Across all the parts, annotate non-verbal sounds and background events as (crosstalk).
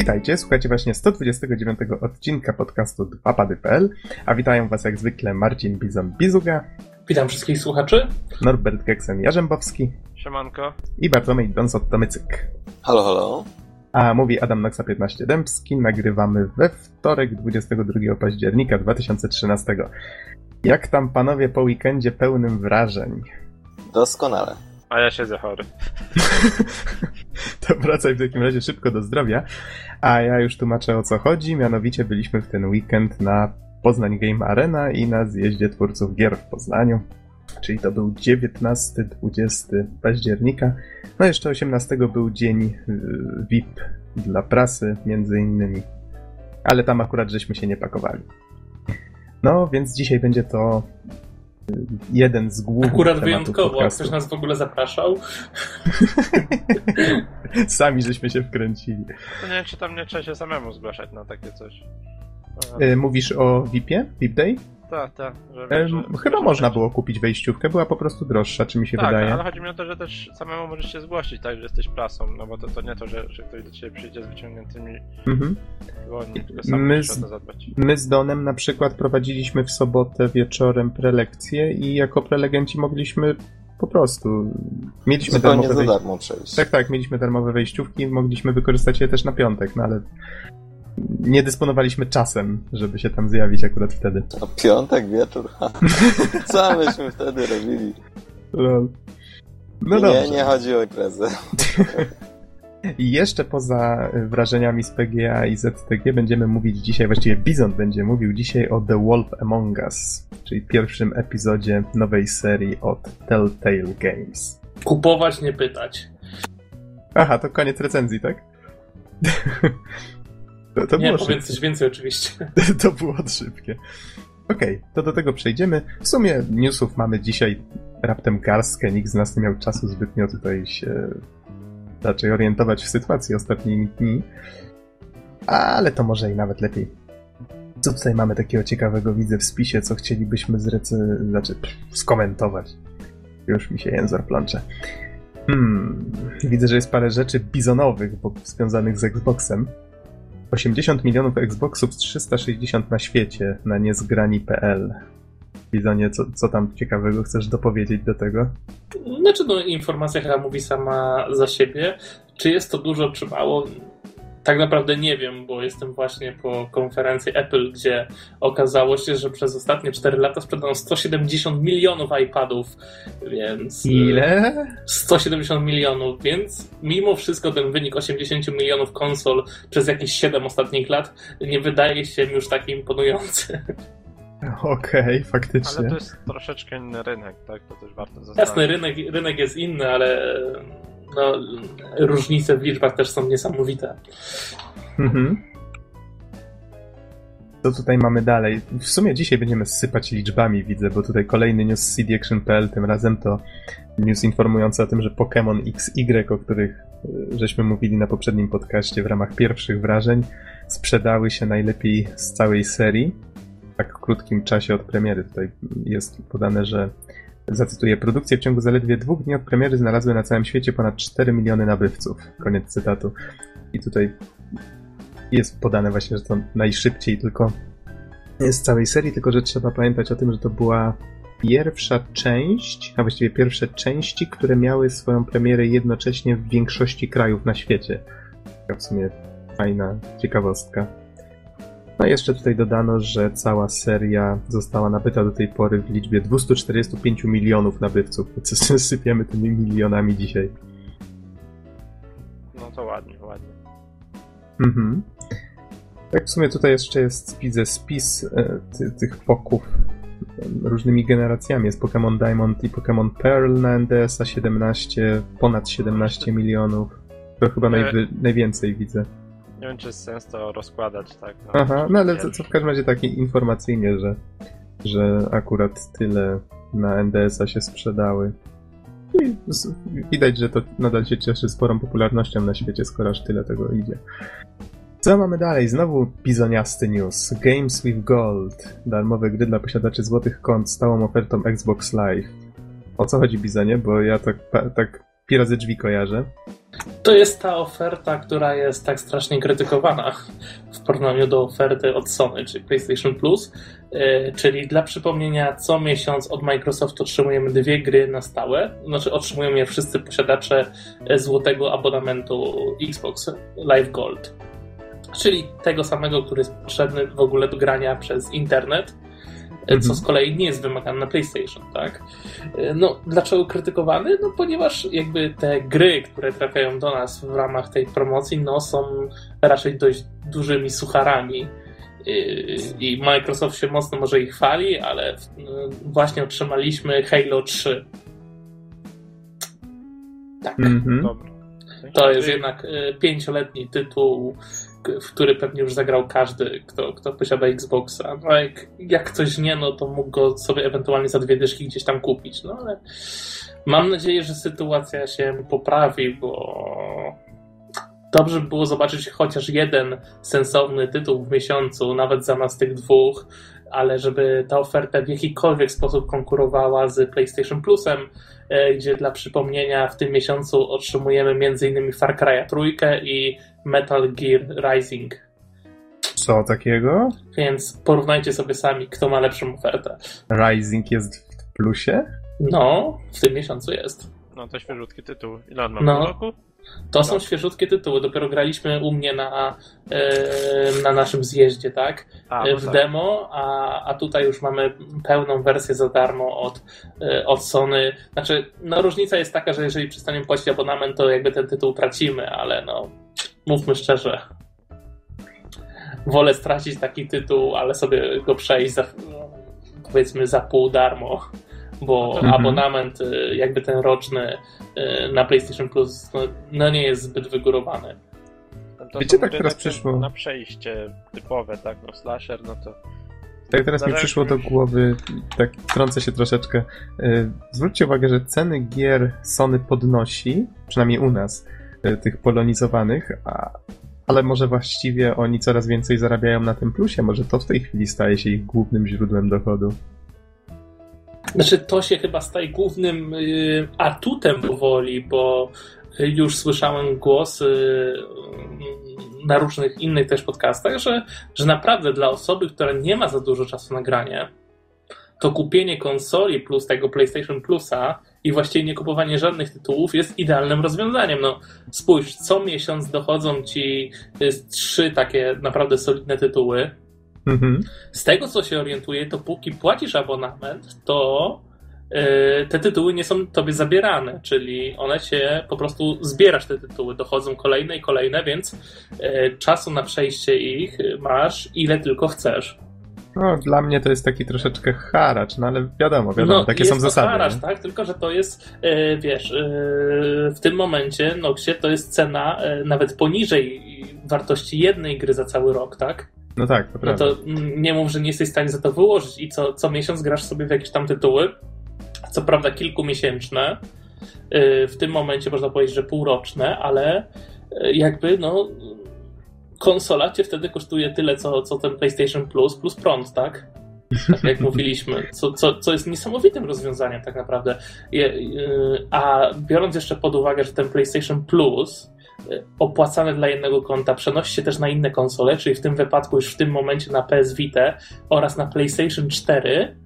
Witajcie, słuchajcie właśnie 129 odcinka podcastu 2pady.pl, a witają was jak zwykle Marcin Bizon-Bizuga. Witam wszystkich słuchaczy. Norbert Geksen-Jarzębowski. Siemanko. I Bartłomiej Donsot-Tomycyk. Halo, halo. A mówi Adam Noxa 15 Dębski. Nagrywamy we wtorek 22 października 2013. Jak tam panowie po weekendzie pełnym wrażeń? Doskonale. A ja siedzę chory. (laughs) to wracaj w takim razie szybko do zdrowia. A ja już tłumaczę o co chodzi. Mianowicie byliśmy w ten weekend na Poznań Game Arena i na zjeździe twórców gier w Poznaniu. Czyli to był 19-20 października. No jeszcze 18 był dzień y, VIP dla prasy, między innymi. Ale tam akurat żeśmy się nie pakowali. No, więc dzisiaj będzie to jeden z głównych Akurat wyjątkowo, podcastu. ktoś nas w ogóle zapraszał. (laughs) Sami żeśmy się wkręcili. To nie wiem, czy tam nie trzeba się samemu zgłaszać na takie coś. E, mówisz o VIP-ie? VIP Day? Tak, tak. Chyba można było kupić wejściówkę, była po prostu droższa, czy mi się tak, wydaje. ale chodzi mi o to, że też samemu możesz się zgłosić, tak, że jesteś prasą, no bo to, to nie to, że, że ktoś do ciebie przyjdzie z wyciągniętymi mhm. dłoni, tylko sam my z, o to zadbać. My z Donem na przykład prowadziliśmy w sobotę wieczorem prelekcje i jako prelegenci mogliśmy po prostu. Mieliśmy Zupełnie darmowe za darmo przejść. Tak, tak, mieliśmy darmowe wejściówki, mogliśmy wykorzystać je też na piątek, no ale nie dysponowaliśmy czasem, żeby się tam zjawić akurat wtedy. A piątek wieczór? Co myśmy wtedy robili? Lol. No nie, dobrze. nie chodzi o imprezę. I jeszcze poza wrażeniami z PGA i ZTG będziemy mówić dzisiaj, właściwie Bizon będzie mówił dzisiaj o The Wolf Among Us, czyli pierwszym epizodzie nowej serii od Telltale Games. Kupować, nie pytać. Aha, to koniec recenzji, tak? (laughs) To, to nie, powiedz coś więcej oczywiście. (laughs) to było szybkie. Okej, okay, to do tego przejdziemy. W sumie newsów mamy dzisiaj raptem garstkę, nikt z nas nie miał czasu zbytnio tutaj się raczej orientować w sytuacji ostatnimi dni. Ale to może i nawet lepiej. Co tutaj mamy takiego ciekawego, widzę w spisie, co chcielibyśmy zrecy... znaczy skomentować. Już mi się język plącze. Hmm, widzę, że jest parę rzeczy bizonowych, bo związanych z Xboxem. 80 milionów Xboxów z 360 na świecie na niezgrani.pl. Bizonie, co, co tam ciekawego chcesz dopowiedzieć do tego? Znaczy, no, informacja chyba mówi sama za siebie. Czy jest to dużo, czy mało? Tak naprawdę nie wiem, bo jestem właśnie po konferencji Apple, gdzie okazało się, że przez ostatnie 4 lata sprzedano 170 milionów iPadów, więc. Ile? 170 milionów, więc mimo wszystko ten wynik 80 milionów konsol przez jakieś 7 ostatnich lat nie wydaje się już taki imponujący. (laughs) Okej, okay, faktycznie. Ale to jest troszeczkę inny rynek, tak? To też warto. Jasny, rynek, rynek jest inny, ale no, różnice w liczbach też są niesamowite. Mhm. Co tutaj mamy dalej? W sumie dzisiaj będziemy sypać liczbami, widzę, bo tutaj kolejny news cdaction.pl, tym razem to news informujący o tym, że Pokémon XY, o których e, żeśmy mówili na poprzednim podcaście w ramach pierwszych wrażeń, sprzedały się najlepiej z całej serii. W tak krótkim czasie od premiery. Tutaj jest podane, że Zacytuję, produkcje w ciągu zaledwie dwóch dni od premiery znalazły na całym świecie ponad 4 miliony nabywców. Koniec cytatu. I tutaj jest podane właśnie, że to najszybciej tylko z całej serii, tylko że trzeba pamiętać o tym, że to była pierwsza część, a właściwie pierwsze części, które miały swoją premierę jednocześnie w większości krajów na świecie. To w sumie fajna ciekawostka. No i jeszcze tutaj dodano, że cała seria została nabyta do tej pory w liczbie 245 milionów nabywców. (laughs) Co sypiemy tymi milionami dzisiaj. No to ładnie, ładnie. Mhm. Tak w sumie tutaj jeszcze jest, widzę, spis e, ty, tych poków różnymi generacjami. Jest Pokémon Diamond i Pokémon Pearl na NDS-a 17, ponad 17 milionów. To chyba najwy, najwięcej widzę. Nie wiem, czy jest sens to rozkładać, tak? No, Aha, no ale to, to w każdym razie tak informacyjnie, że, że akurat tyle na NDS-a się sprzedały. I widać, że to nadal się cieszy sporą popularnością na świecie, skoro aż tyle tego idzie. Co mamy dalej? Znowu bizoniasty news. Games with Gold. Darmowe gry dla posiadaczy złotych kont stałą ofertą Xbox Live. O co chodzi, Bizonie? Bo ja tak, tak pi razy drzwi kojarzę. To jest ta oferta, która jest tak strasznie krytykowana w porównaniu do oferty od Sony, czyli PlayStation Plus. E, czyli dla przypomnienia, co miesiąc od Microsoft otrzymujemy dwie gry na stałe. Znaczy, otrzymują je wszyscy posiadacze złotego abonamentu Xbox Live Gold. Czyli tego samego, który jest potrzebny w ogóle do grania przez internet mhm. co z kolei nie jest wymagane na PlayStation, tak? No, dlaczego krytykowany? No, ponieważ jakby te gry, które trafiają do nas w ramach tej promocji, no, są raczej dość dużymi sucharami. I Microsoft się mocno może ich chwali, ale właśnie otrzymaliśmy Halo 3. Tak. Mm -hmm. To jest jednak pięcioletni tytuł w który pewnie już zagrał każdy, kto, kto posiada Xboxa. No jak, jak ktoś nie, no to mógł go sobie ewentualnie za dwie dyszki gdzieś tam kupić. No ale mam nadzieję, że sytuacja się poprawi, bo dobrze by było zobaczyć chociaż jeden sensowny tytuł w miesiącu, nawet zamiast tych dwóch, ale żeby ta oferta w jakikolwiek sposób konkurowała z PlayStation Plusem, e, gdzie dla przypomnienia w tym miesiącu otrzymujemy m.in. Far Cry trójkę i Metal Gear Rising. Co takiego? Więc porównajcie sobie sami, kto ma lepszą ofertę. Rising jest w plusie? No, w tym miesiącu jest. No to świeżutki tytuł. Ile on ma no. roku? To są świeżutkie tytuły. Dopiero graliśmy u mnie na, na naszym zjeździe, tak? A, no w tak. demo, a, a tutaj już mamy pełną wersję za darmo od, e, od Sony. Znaczy, no różnica jest taka, że jeżeli przestaniemy płacić abonament, to jakby ten tytuł tracimy, ale no mówmy szczerze. Wolę stracić taki tytuł, ale sobie go przejść za, powiedzmy za pół darmo bo mhm. abonament y, jakby ten roczny y, na PlayStation Plus no, no nie jest zbyt wygórowany. To Wiecie, tak teraz przyszło... Na przejście typowe, tak, no slasher, no to... Tak teraz mi przyszło do głowy, tak trącę się troszeczkę. Y, zwróćcie uwagę, że ceny gier Sony podnosi, przynajmniej u nas, tych polonizowanych, a, ale może właściwie oni coraz więcej zarabiają na tym plusie. Może to w tej chwili staje się ich głównym źródłem dochodu. Znaczy, to się chyba staje głównym y, atutem powoli, bo już słyszałem głosy na różnych innych też podcastach, że, że naprawdę dla osoby, która nie ma za dużo czasu na granie, to kupienie konsoli plus tego PlayStation Plusa i właściwie nie kupowanie żadnych tytułów jest idealnym rozwiązaniem. No, spójrz, co miesiąc dochodzą ci y, trzy takie naprawdę solidne tytuły Mhm. Z tego, co się orientuję, to póki płacisz abonament, to yy, te tytuły nie są tobie zabierane, czyli one się po prostu zbierasz te tytuły, dochodzą kolejne i kolejne, więc yy, czasu na przejście ich masz ile tylko chcesz. No, dla mnie to jest taki troszeczkę haracz, no ale wiadomo, wiadomo, no, takie są zasady. haracz, tak? Tylko, że to jest, yy, wiesz, yy, w tym momencie Noxie to jest cena yy, nawet poniżej wartości jednej gry za cały rok, tak? No tak, to prawda. No to nie mów, że nie jesteś w stanie za to wyłożyć i co, co miesiąc grasz sobie w jakieś tam tytuły, co prawda kilkumiesięczne, y, w tym momencie można powiedzieć, że półroczne, ale y, jakby no konsola cię wtedy kosztuje tyle, co, co ten PlayStation Plus, plus prąd, tak? Tak jak (laughs) mówiliśmy, co, co, co jest niesamowitym rozwiązaniem tak naprawdę. Y, a biorąc jeszcze pod uwagę, że ten PlayStation Plus opłacane dla jednego konta przenosi się też na inne konsole, czyli w tym wypadku już w tym momencie na PS Vita oraz na PlayStation 4,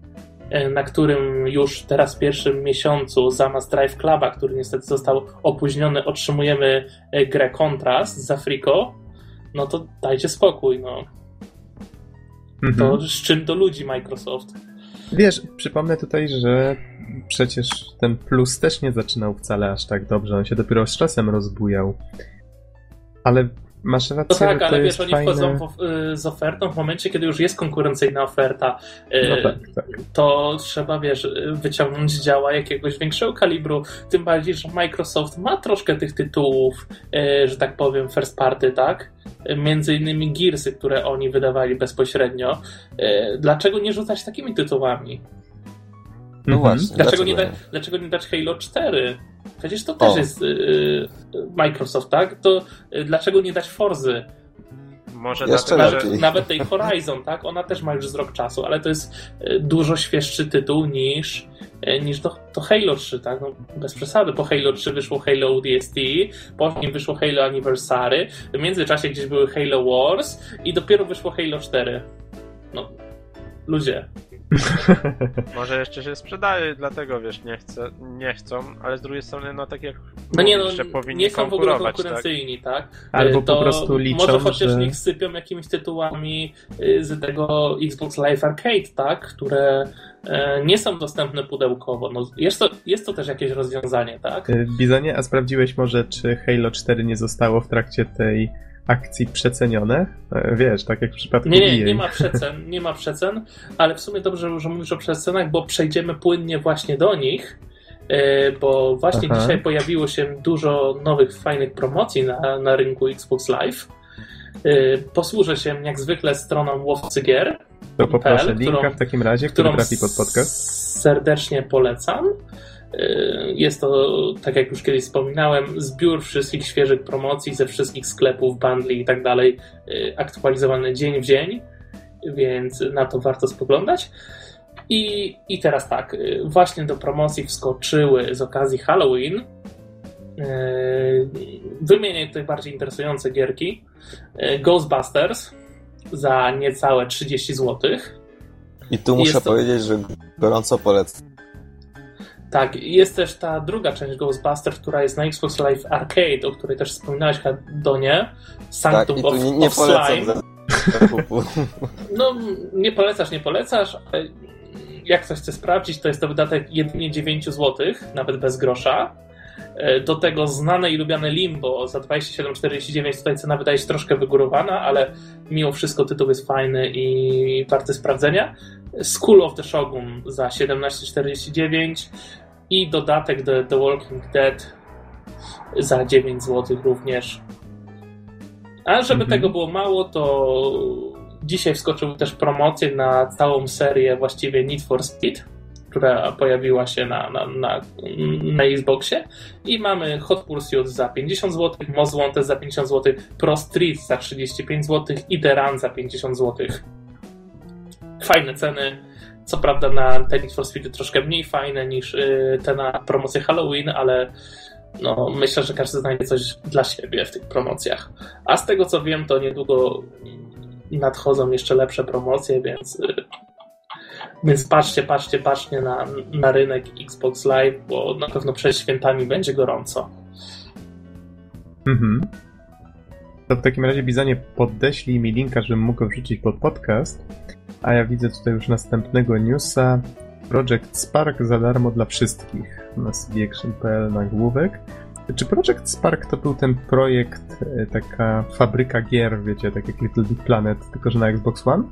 e, na którym już teraz w pierwszym miesiącu zamiast Drive Cluba, który niestety został opóźniony, otrzymujemy e, grę Contrast z Afriko, no to dajcie spokój, no. Mhm. To z czym do ludzi Microsoft? Wiesz, przypomnę tutaj, że przecież ten plus też nie zaczynał wcale aż tak dobrze, on się dopiero z czasem rozbujał. Ale masz rację. No tak, ale wiesz, oni fajne... wchodzą w, y, z ofertą w momencie, kiedy już jest konkurencyjna oferta. Y, no tak, tak. To trzeba, wiesz, wyciągnąć z działa jakiegoś większego kalibru. Tym bardziej, że Microsoft ma troszkę tych tytułów, y, że tak powiem, first party, tak? Między innymi Gearsy, które oni wydawali bezpośrednio. Dlaczego nie rzucać takimi tytułami? No mhm. właśnie. Dlaczego, dlaczego, nie, da, dlaczego nie dać Halo 4? Przecież to też jest y, Microsoft, tak? To y, dlaczego nie dać Forzy? Może Jeszcze dlatego, że... Nawet tej Horizon, tak? Ona też ma już z rok czasu, ale to jest e, dużo świeższy tytuł niż, e, niż to, to Halo 3, tak? No, bez przesady. Po Halo 3 wyszło Halo DST, nim wyszło Halo Anniversary, w międzyczasie gdzieś były Halo Wars i dopiero wyszło Halo 4. No, ludzie, (laughs) Może jeszcze się sprzedaje, dlatego wiesz, nie, chce, nie chcą, ale z drugiej strony, no tak jak no nie, no, nie są w ogóle tak? konkurencyjni, tak? tak? Albo to po prostu liczą, Może chociaż że... niech sypią jakimiś tytułami y, z tego Xbox Live Arcade, tak? Które e, nie są dostępne pudełkowo. No, jest, to, jest to też jakieś rozwiązanie, tak? Y, Bizonie, a sprawdziłeś może, czy Halo 4 nie zostało w trakcie tej akcji przecenione. Wiesz, tak jak w przypadku Nie, nie, nie ma przecen, nie ma przecen, ale w sumie dobrze, że mówisz o przecenach, bo przejdziemy płynnie właśnie do nich, e, bo właśnie Aha. dzisiaj pojawiło się dużo nowych, fajnych promocji na, na rynku Xbox Live. E, posłużę się jak zwykle stroną łowcy gier. To poproszę linka w takim razie, który trafi pod podcast. Serdecznie polecam. Y, jest to, tak jak już kiedyś wspominałem, zbiór wszystkich świeżych promocji ze wszystkich sklepów, bundli i tak dalej, y, aktualizowany dzień w dzień, więc na to warto spoglądać. I, I teraz tak, y, właśnie do promocji wskoczyły z okazji Halloween. Wymienię tutaj bardziej interesujące gierki. Ghostbusters za niecałe 30 zł. I tu muszę to... powiedzieć, że gorąco polecam. Tak, jest też ta druga część Ghostbusters, która jest na Xbox Live Arcade, o której też wspominałeś, Donie. Sanctum tak, of, nie, nie of Slime. (laughs) No, nie polecasz, nie polecasz, jak ktoś chce sprawdzić, to jest to wydatek jedynie 9 zł, nawet bez grosza. E, do tego znane i lubiane Limbo za 27,49 tutaj cena wydaje się troszkę wygórowana, ale mimo wszystko tytuł jest fajny i warty sprawdzenia. School of the Shogun za 17,49 i dodatek The, The Walking Dead za 9 zł również. A żeby mhm. tego było mało, to dzisiaj wskoczyły też promocje na całą serię właściwie Need for Speed, która pojawiła się na, na, na, na Xboxie i mamy Hot Pursuit za 50 zł, Most Wanted za 50 zł, Pro Street za 35 zł i The Run za 50 zł. Fajne ceny co prawda na Need for Speed troszkę mniej fajne niż y, te na promocję Halloween, ale no, myślę, że każdy znajdzie coś dla siebie w tych promocjach. A z tego co wiem, to niedługo nadchodzą jeszcze lepsze promocje, więc y, więc patrzcie, patrzcie, patrzcie na, na rynek Xbox Live, bo na pewno przed świętami będzie gorąco. Mhm. To w takim razie, Bizonie, poddeślij mi linka, żebym mógł go wrzucić pod podcast. A ja widzę tutaj już następnego newsa. Project Spark za darmo dla wszystkich na cdaction.pl nagłówek. Czy Project Spark to był ten projekt, e, taka fabryka gier, wiecie, tak jak Little Big Planet, tylko że na Xbox One?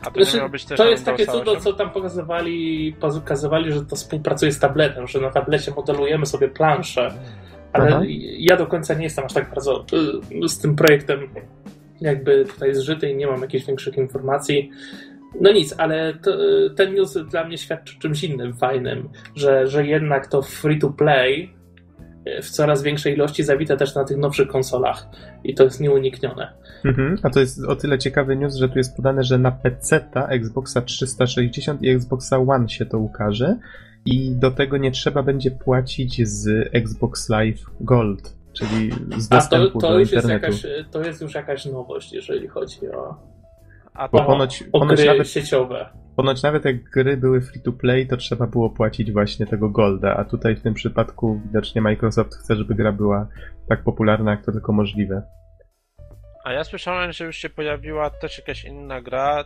A to, znaczy, to jest takie cudo, co tam pokazywali, pokazywali, że to współpracuje z tabletem, że na tablecie modelujemy sobie planszę, ale Aha. ja do końca nie jestem aż tak bardzo y, z tym projektem jakby tutaj zżyty i nie mam jakichś większych informacji. No nic, ale to, ten news dla mnie świadczy czymś innym, fajnym, że, że jednak to free to play w coraz większej ilości zawita też na tych nowszych konsolach i to jest nieuniknione. Mhm, a to jest o tyle ciekawy news, że tu jest podane, że na PC, Xboxa 360 i Xboxa One się to ukaże i do tego nie trzeba będzie płacić z Xbox Live Gold czyli z dostępu A to, to do już internetu. Jest jakaś, to jest już jakaś nowość, jeżeli chodzi o, A Bo ponoć, o ponoć gry nawet, sieciowe. Ponoć nawet jak gry były free to play, to trzeba było płacić właśnie tego golda, a tutaj w tym przypadku widocznie Microsoft chce, żeby gra była tak popularna, jak to tylko możliwe. A ja słyszałem, że już się pojawiła też jakaś inna gra,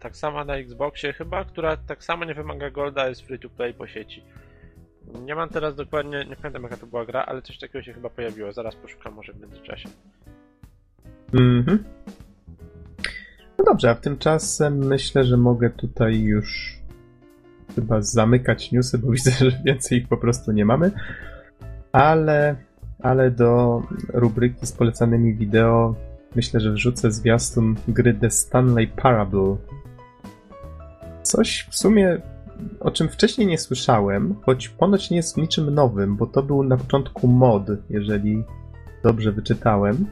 tak sama na Xboxie chyba, która tak samo nie wymaga golda, jest free to play po sieci. Nie mam teraz dokładnie, nie pamiętam jaka to była gra, ale coś takiego się chyba pojawiło. Zaraz poszukam może w międzyczasie. Mhm. No dobrze, a tymczasem myślę, że mogę tutaj już chyba zamykać newsy, bo (laughs) widzę, że więcej ich po prostu nie mamy. Ale, ale do rubryki z polecanymi wideo myślę, że wrzucę zwiastun gry The Stanley Parable. Coś w sumie o czym wcześniej nie słyszałem, choć ponoć nie jest niczym nowym, bo to był na początku mod, jeżeli dobrze wyczytałem.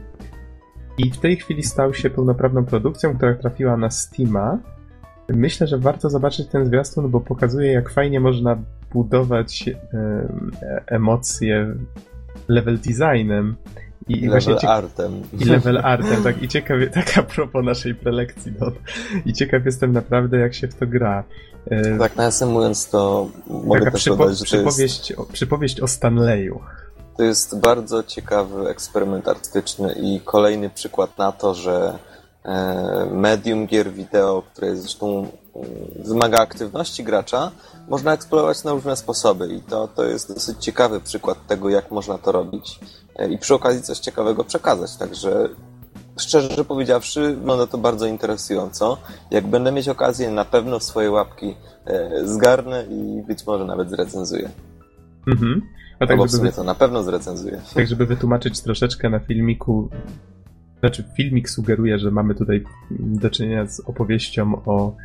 i w tej chwili stał się pełnoprawną produkcją, która trafiła na Steama. Myślę, że warto zobaczyć ten zwiastun, bo pokazuje, jak fajnie można budować e, emocje level designem. I, I level cie... artem. I level artem, tak. I ciekawie, (laughs) tak a propos naszej prelekcji, no. I ciekaw jestem naprawdę, jak się w to gra. E, tak, nawiasem mówiąc, to mogę Taka też przypo... dodać, że przypowieść, jest... o, przypowieść o Stanleyu. To jest bardzo ciekawy eksperyment artystyczny i kolejny przykład na to, że e, medium gier wideo, które zresztą mm, wymaga aktywności gracza, można eksplorować na różne sposoby i to, to jest dosyć ciekawy przykład tego, jak można to robić i przy okazji coś ciekawego przekazać, także szczerze powiedziawszy, wygląda to bardzo interesująco. Jak będę mieć okazję, na pewno swoje łapki e, zgarnę i być może nawet zrecenzuję. Mhm. A tak, Albo w sumie to na pewno zrecenzuję. Tak, żeby wytłumaczyć troszeczkę na filmiku, znaczy filmik sugeruje, że mamy tutaj do czynienia z opowieścią o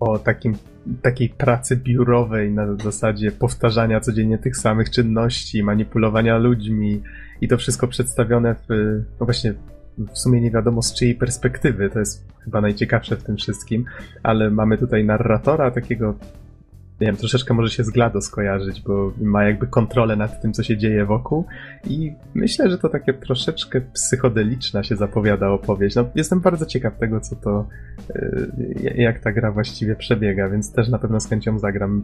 o takim, takiej pracy biurowej na zasadzie powtarzania codziennie tych samych czynności, manipulowania ludźmi i to wszystko przedstawione w, no właśnie, w sumie nie wiadomo z czyjej perspektywy, to jest chyba najciekawsze w tym wszystkim, ale mamy tutaj narratora takiego nie wiem, troszeczkę może się z GLaDOS kojarzyć, bo ma jakby kontrolę nad tym, co się dzieje wokół i myślę, że to takie troszeczkę psychodeliczna się zapowiada opowieść. No, jestem bardzo ciekaw tego, co to, y, jak ta gra właściwie przebiega, więc też na pewno z chęcią zagram.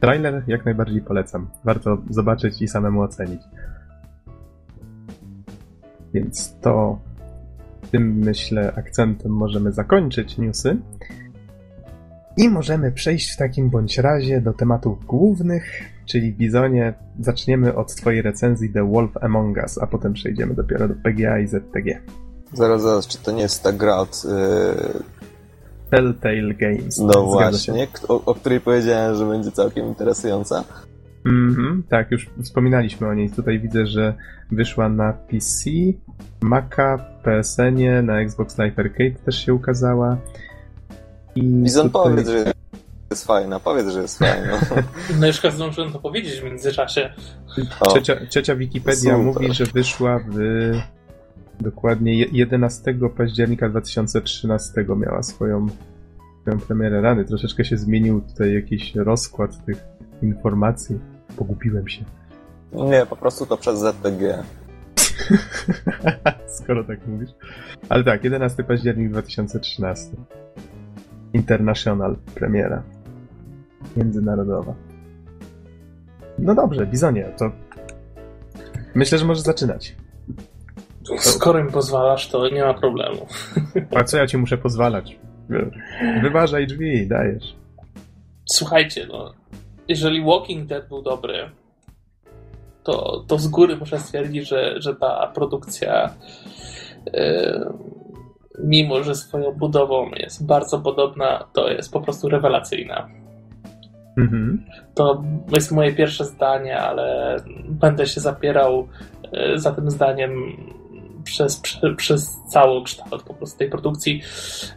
Trailer jak najbardziej polecam. Warto zobaczyć i samemu ocenić. Więc to tym, myślę, akcentem możemy zakończyć newsy. I możemy przejść w takim bądź razie do tematów głównych, czyli Bizonie. Zaczniemy od Twojej recenzji The Wolf Among Us, a potem przejdziemy dopiero do PGA i ZTG. Zaraz, zaraz, czy to nie jest ta gra od... Yy... Telltale Games. No właśnie, o, o, której powiedziałem, że będzie całkiem interesująca. Mhm, tak, już wspominaliśmy o niej. Tutaj widzę, że wyszła na PC, Maca, PSN-ie, na Xbox Live Arcade też się ukazała. I Bizon tutaj... powiedz, że jest fajna, powiedz, że jest fajna. (laughs) No już zdążyłem to powiedzieć w międzyczasie. Ciocia, ciocia Wikipedia Super. mówi, że wyszła w dokładnie 11 października 2013 miała swoją, swoją premierę rany. Troszeczkę się zmienił tutaj jakiś rozkład tych informacji. Pogubiłem się. Nie, po prostu to przez ZPG. (laughs) Skoro tak mówisz. Ale tak, 11 październik 2013. International premiera. Międzynarodowa. No dobrze, Bizonie, to myślę, że możesz zaczynać. Skoro mi pozwalasz, to nie ma problemu. (laughs) A co ja ci muszę pozwalać? Wyważaj drzwi, dajesz. Słuchajcie, no, jeżeli Walking Dead był dobry, to, to z góry muszę stwierdzić, że, że ta produkcja yy, mimo że swoją budową jest bardzo podobna, to jest po prostu rewelacyjna. Mhm. To jest moje pierwsze zdanie, ale będę się zapierał e, za tym zdaniem przez, przez, przez cały kształt po prostu tej produkcji.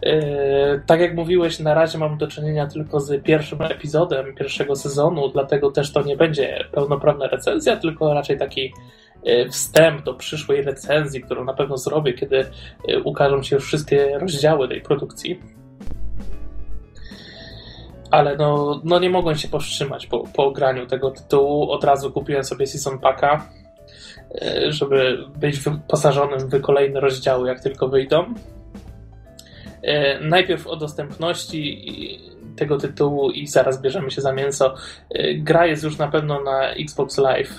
E, tak jak mówiłeś, na razie mam do czynienia tylko z pierwszym epizodem pierwszego sezonu, dlatego też to nie będzie pełnoprawna recenzja, tylko raczej taki wstęp do przyszłej recenzji, którą na pewno zrobię, kiedy e, ukażą się wszystkie rozdziały tej produkcji. Ale no, no nie mogłem się powstrzymać po, po ograniu tego tytułu. Od razu kupiłem sobie Season Packa, e, żeby być wyposażonym w kolejne rozdziały, jak tylko wyjdą. Najpierw o dostępności tego tytułu i zaraz bierzemy się za mięso. Gra jest już na pewno na Xbox Live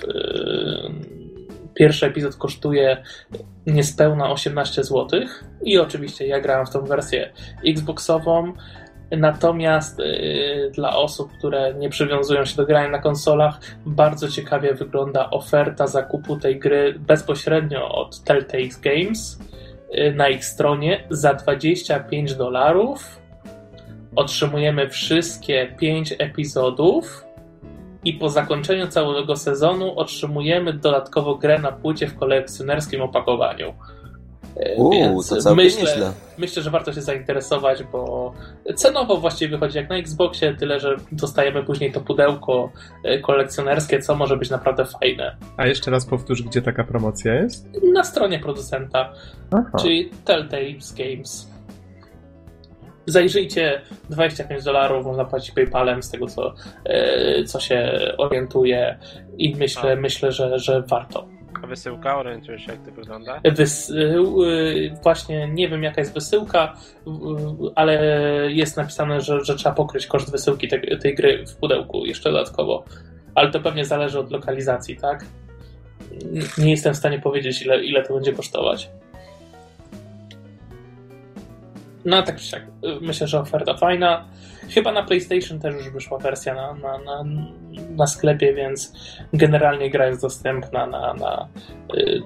Pierwszy epizod kosztuje niespełna 18 zł i oczywiście ja grałem w tą wersję Xboxową. Natomiast yy, dla osób, które nie przywiązują się do grania na konsolach, bardzo ciekawie wygląda oferta zakupu tej gry bezpośrednio od Telltale Games yy, na ich stronie za 25 dolarów. Otrzymujemy wszystkie 5 epizodów i po zakończeniu całego sezonu otrzymujemy dodatkowo grę na płycie w kolekcjonerskim opakowaniu. E, Uuu, Więc to całkiem myślę, nieźle. myślę, że warto się zainteresować, bo cenowo właściwie wychodzi jak na Xboxie, tyle że dostajemy później to pudełko e, kolekcjonerskie, co może być naprawdę fajne. A jeszcze raz powtórz, gdzie taka promocja jest? Na stronie producenta, Aha. czyli Telltale Games. Zajrzyjcie, 25 dolarów można płacić PayPalem z tego, co, e, co się orientuje i myślę, A. myślę że, że warto. A wysyłka, orientujesz się jak to wygląda? Wys, y, y, właśnie nie wiem jaka jest wysyłka, y, ale jest napisane, że, że trzeba pokryć koszt wysyłki tej, tej gry w pudełku jeszcze dodatkowo. Ale to pewnie zależy od lokalizacji, tak? Nie jestem w stanie powiedzieć, ile, ile to będzie kosztować. No, tak czy siak. Myślę, że oferta fajna. Chyba na PlayStation też już wyszła wersja na, na, na, na sklepie, więc generalnie gra jest dostępna na, na y,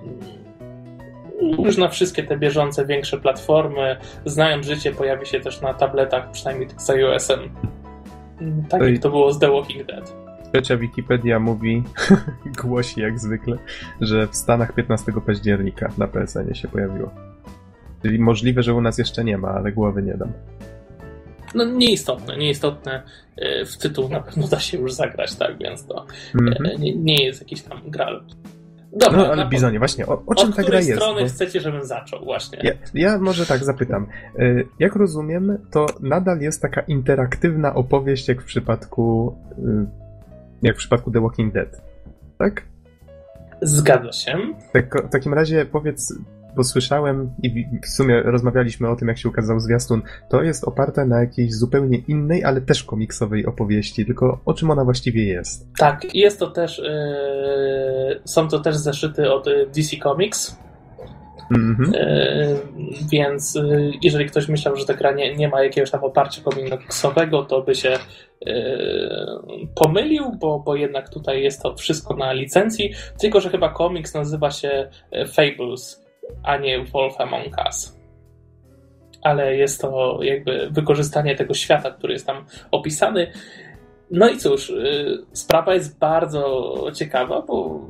już na wszystkie te bieżące, większe platformy. Znając życie, pojawi się też na tabletach, przynajmniej tych z iOS-em. Tak jak to było z The Walking Dead. Trzecia Wikipedia mówi, (laughs) głosi jak zwykle, że w Stanach 15 października na PSN się pojawiło. Czyli możliwe, że u nas jeszcze nie ma, ale głowy nie dam. No nieistotne, nieistotne. Y, W tytuł na pewno da się już zagrać, tak, więc to Mhm. y, nie, nie jest jakiś tam gral. Dobra, No ale Bizonie, właśnie, o, o czym od ta gra jest? strony Bo chcecie, żebym zaczął, właśnie. ja, ja może tak zapytam. Y, Jak rozumiem, to nadal jest taka interaktywna opowieść, jak w przypadku jak w przypadku The Walking Dead. Tak? Zgadza się. Tak, w takim razie powiedz, bo słyszałem i w- sumie rozmawialiśmy o tym, jak się ukazał zwiastun, to jest oparte na jakiejś zupełnie innej, ale też komiksowej opowieści, tylko o czym ona właściwie jest? Tak, jest to też. y, są to też zeszyty od y, DC Comics. Mhm. E, Więc y, jeżeli ktoś myślał, że ta gra nie, nie ma jakiegoś tam oparcia komiksowego, to by się e, pomylił, bo, bo jednak tutaj jest to wszystko na licencji. Tylko, że chyba komiks nazywa się e, Fables, a nie Wolf Among Us. Ale jest to jakby wykorzystanie tego świata, który jest tam opisany. No i cóż, y, sprawa jest bardzo ciekawa, bo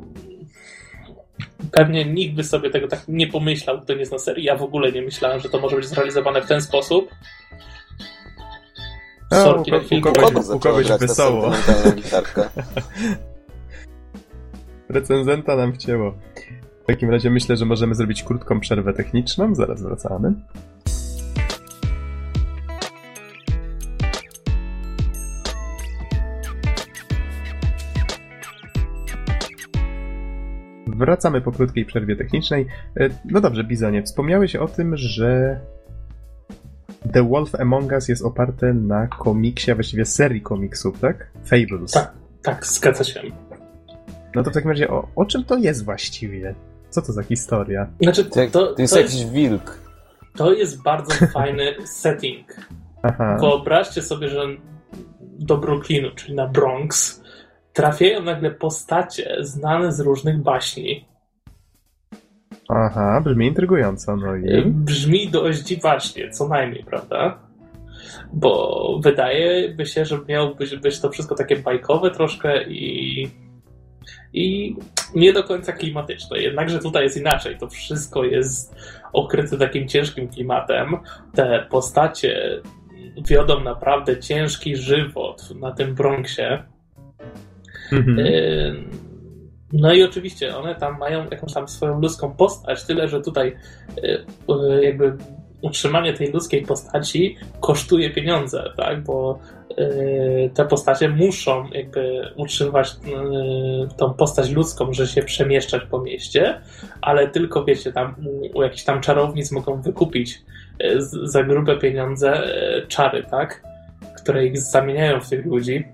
pewnie nikt by sobie tego tak nie pomyślał, kto nie zna serii. Ja w ogóle nie myślałem, że to może być zrealizowane w ten sposób. A, Sorki na ko- u kogoś, u wesoło. (laughs) Recenzenta nam wcięło. W takim razie myślę, że możemy zrobić krótką przerwę techniczną. Zaraz wracamy. Wracamy po krótkiej przerwie technicznej. E, No dobrze, Bizonie, wspomniałeś o tym, że The Wolf Among Us jest oparte na komiksie, a właściwie serii komiksów, tak? Fables. Tak, tak, zgadza się. No to w takim razie o, o czym to jest właściwie? Co to za historia? Znaczy, To, to, to jest jakiś wilk. to jest bardzo (laughs) fajny setting. Aha. Wyobraźcie sobie, że do Brooklynu, czyli na Bronx, trafiają nagle postacie znane z różnych baśni. Aha, brzmi intrygująco, no i... Brzmi dość dziwacznie, co najmniej, prawda? Bo wydaje by się, że miało być, być to wszystko takie bajkowe troszkę i, i nie do końca klimatyczne. Jednakże tutaj jest inaczej. To wszystko jest okryte takim ciężkim klimatem. Te postacie wiodą naprawdę ciężki żywot na tym Bronxie. Mhm. Yy, No i oczywiście one tam mają jakąś tam swoją ludzką postać, tyle że tutaj yy, jakby utrzymanie tej ludzkiej postaci kosztuje pieniądze, tak? Bo te postacie muszą jakby utrzymywać yy, tą postać ludzką, że się przemieszczać po mieście, ale tylko wiecie, tam u, jakichś tam czarownic mogą wykupić z- za grube pieniądze czary, tak? Które ich zamieniają w tych ludzi.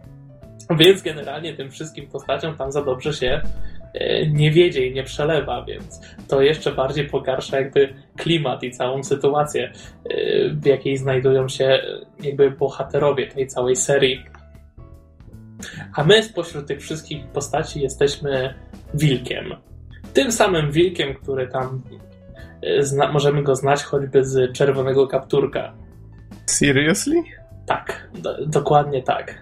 Więc generalnie tym wszystkim postaciom tam za dobrze się nie wiedzie i nie przelewa, więc to jeszcze bardziej pogarsza jakby klimat i całą sytuację, e, w jakiej znajdują się e, jakby bohaterowie tej całej serii. A my spośród tych wszystkich postaci jesteśmy wilkiem. Tym samym wilkiem, który tam e, zna, możemy go znać choćby z czerwonego kapturka. Seriously? Tak, do, dokładnie tak.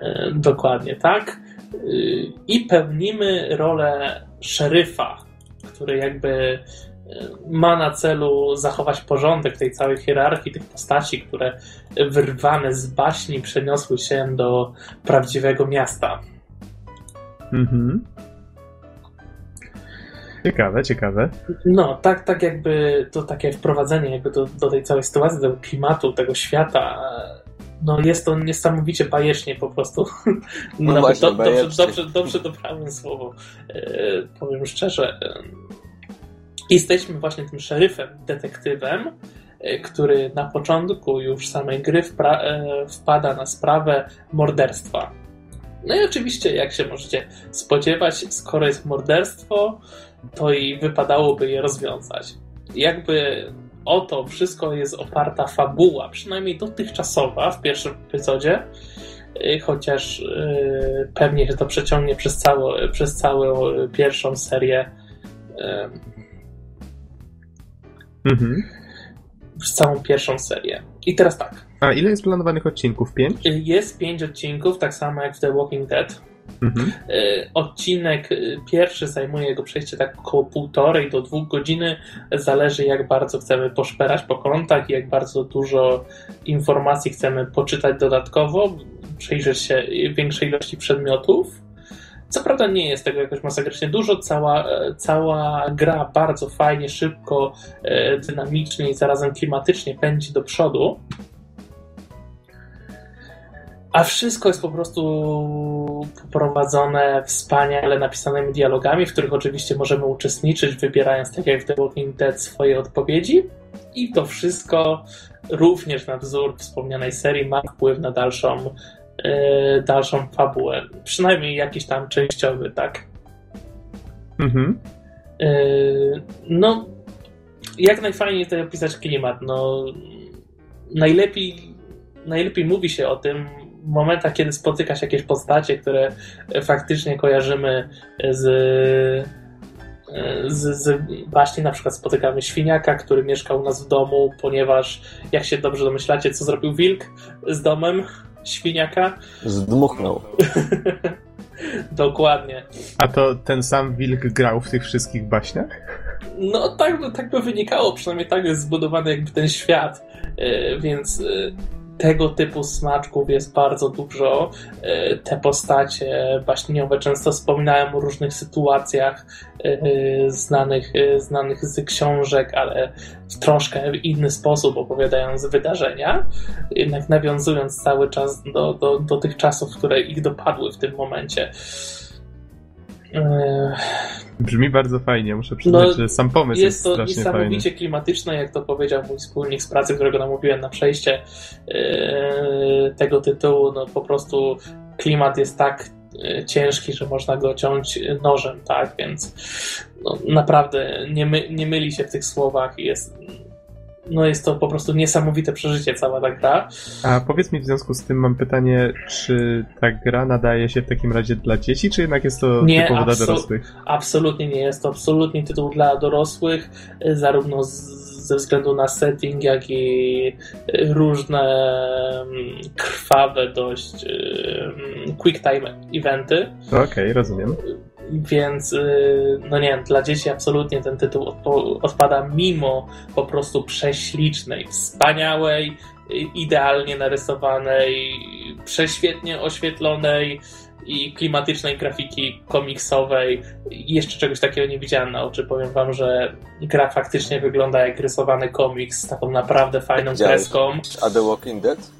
E, dokładnie tak. I pełnimy rolę szeryfa, który jakby ma na celu zachować porządek tej całej hierarchii tych postaci, które wyrwane z baśni przeniosły się do prawdziwego miasta. Mhm. Ciekawe, ciekawe. No, tak, tak jakby to takie wprowadzenie jakby do, do tej całej sytuacji, do klimatu, tego świata, no jest to niesamowicie bajecznie po prostu. No, no właśnie, do, dobrze, dobrze, dobrze dobrałem słowo, e, powiem szczerze. Jesteśmy właśnie tym szeryfem, detektywem, e, który na początku już samej gry e, wpada na sprawę morderstwa. No i oczywiście, jak się możecie spodziewać, skoro jest morderstwo, to i wypadałoby je rozwiązać. Jakby o to wszystko jest oparta fabuła, przynajmniej dotychczasowa w pierwszym epizodzie, y, chociaż yy, pewnie się to przeciągnie przez, całe, przez całą pierwszą serię. Yy, mhm. Przez całą pierwszą serię. I teraz tak. A ile jest planowanych odcinków? Pięć? Jest pięć odcinków, tak samo jak w The Walking Dead. Mhm. E, odcinek e, pierwszy zajmuje jego przejście tak około półtorej do dwóch godziny. Zależy, jak bardzo chcemy poszperać po kątach i jak bardzo dużo informacji chcemy poczytać dodatkowo, przejrzeć się większej ilości przedmiotów. Co prawda nie jest tego jakoś masakrycznie dużo, cała, e, cała gra bardzo fajnie, szybko, dynamicznie i zarazem klimatycznie pędzi do przodu. A wszystko jest po prostu poprowadzone wspaniale napisanymi dialogami, w których oczywiście możemy uczestniczyć, wybierając tak jak w The Walking Dead swoje odpowiedzi. I to wszystko również na wzór wspomnianej serii ma wpływ na dalszą, yy, dalszą fabułę. Przynajmniej jakiś tam częściowy, tak? Mhm. Yy, no, jak najfajniej tutaj opisać klimat. No, najlepiej, najlepiej mówi się o tym momentach, kiedy spotyka się jakieś postacie, które faktycznie kojarzymy z, z, z właśnie na przykład spotykamy świniaka, który mieszkał u nas w domu, ponieważ jak się dobrze domyślacie, co zrobił wilk z domem świniaka? Zdmuchnął. (laughs) Dokładnie. A to ten sam wilk grał w tych wszystkich baśniach? No tak, tak by wynikało, przynajmniej tak jest zbudowany jakby ten świat, e, więc e, tego typu smaczków jest bardzo dużo. E, te postacie baśniowe często wspominają o różnych sytuacjach e, znanych, e, znanych z książek, ale w troszkę inny sposób opowiadając wydarzenia, jednak nawiązując cały czas do, do, do tych czasów, które ich dopadły w tym momencie. Brzmi bardzo fajnie, muszę przyznać, no, że sam pomysł jest, jest to strasznie niesamowicie fajny. klimatyczne, jak to powiedział mój wspólnik z pracy, którego namówiłem na przejście yy, tego tytułu. No po prostu klimat jest tak yy, ciężki, że można go ciąć nożem, tak? Więc no, naprawdę nie, my, nie myli się w tych słowach i jest no jest to po prostu niesamowite przeżycie cała ta gra. A powiedz mi w związku z tym mam pytanie, czy ta gra nadaje się w takim razie dla dzieci, czy jednak jest to nie, typowo dla dorosłych? Absolutnie nie jest to absolutnie tytuł dla dorosłych, zarówno z, ze względu na setting, jak i różne mm, krwawe dość mm, quick time eventy. Okej, okay, rozumiem więc, y, no nie wiem, dla dzieci absolutnie ten tytuł odpada mimo po prostu prześlicznej, wspaniałej, idealnie narysowanej, prześwietnie oświetlonej i klimatycznej grafiki komiksowej. Jeszcze czegoś takiego nie widziałem na oczy. Powiem wam, że gra faktycznie wygląda jak rysowany komiks z taką naprawdę fajną kreską. A The Walking Dead?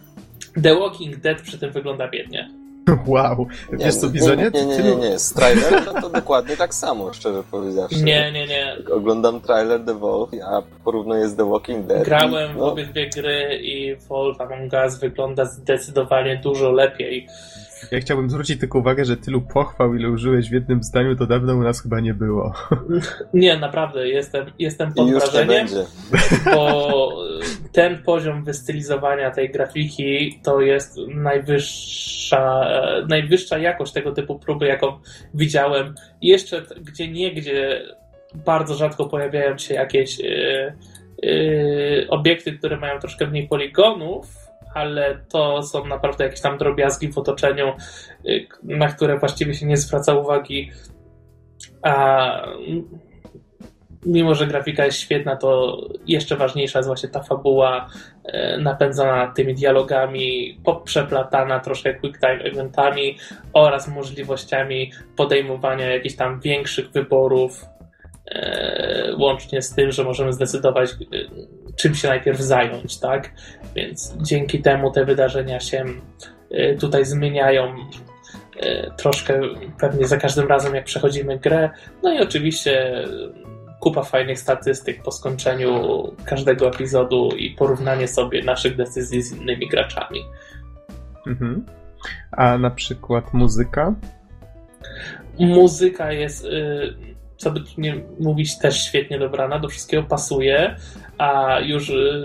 The Walking Dead przy tym wygląda biednie. (laughs) Wow. Wiesz co, Bizonie? Nie, nie, nie, nie. Z trailerem to dokładnie tak samo, szczerze powiedziawszy. Nie, nie, nie. Oglądam trailer The Wolf, a porównuję z The Walking Dead. Grałem w no. obydwie gry i Wolf Among Us wygląda zdecydowanie dużo lepiej. Ja chciałbym zwrócić tylko uwagę, że tylu pochwał, ile użyłeś w jednym zdaniu, to dawno u nas chyba nie było. (laughs) Nie, naprawdę, jestem, jestem pod wrażeniem, (laughs) bo ten poziom wystylizowania tej grafiki to jest najwyższa, najwyższa jakość tego typu próby, jaką widziałem. Jeszcze gdzie niegdzie bardzo rzadko pojawiają się jakieś yy, yy, obiekty, które mają troszkę mniej poligonów, ale to są naprawdę jakieś tam drobiazgi w otoczeniu, y, na które właściwie się nie zwraca uwagi. A mimo że grafika jest świetna, to jeszcze ważniejsza jest właśnie ta fabuła e, napędzana tymi dialogami, poprzeplatana troszkę quick time eventami oraz możliwościami podejmowania jakichś tam większych wyborów, e, łącznie z tym, że możemy zdecydować, czym się najpierw zająć, tak? Więc dzięki temu te wydarzenia się tutaj zmieniają troszkę pewnie za każdym razem, jak przechodzimy grę. No i oczywiście kupa fajnych statystyk po skończeniu każdego epizodu i porównanie sobie naszych decyzji z innymi graczami. Mhm. A na przykład muzyka? Muzyka jest, y, co by tu nie mówić, też świetnie dobrana, do wszystkiego pasuje, a już y,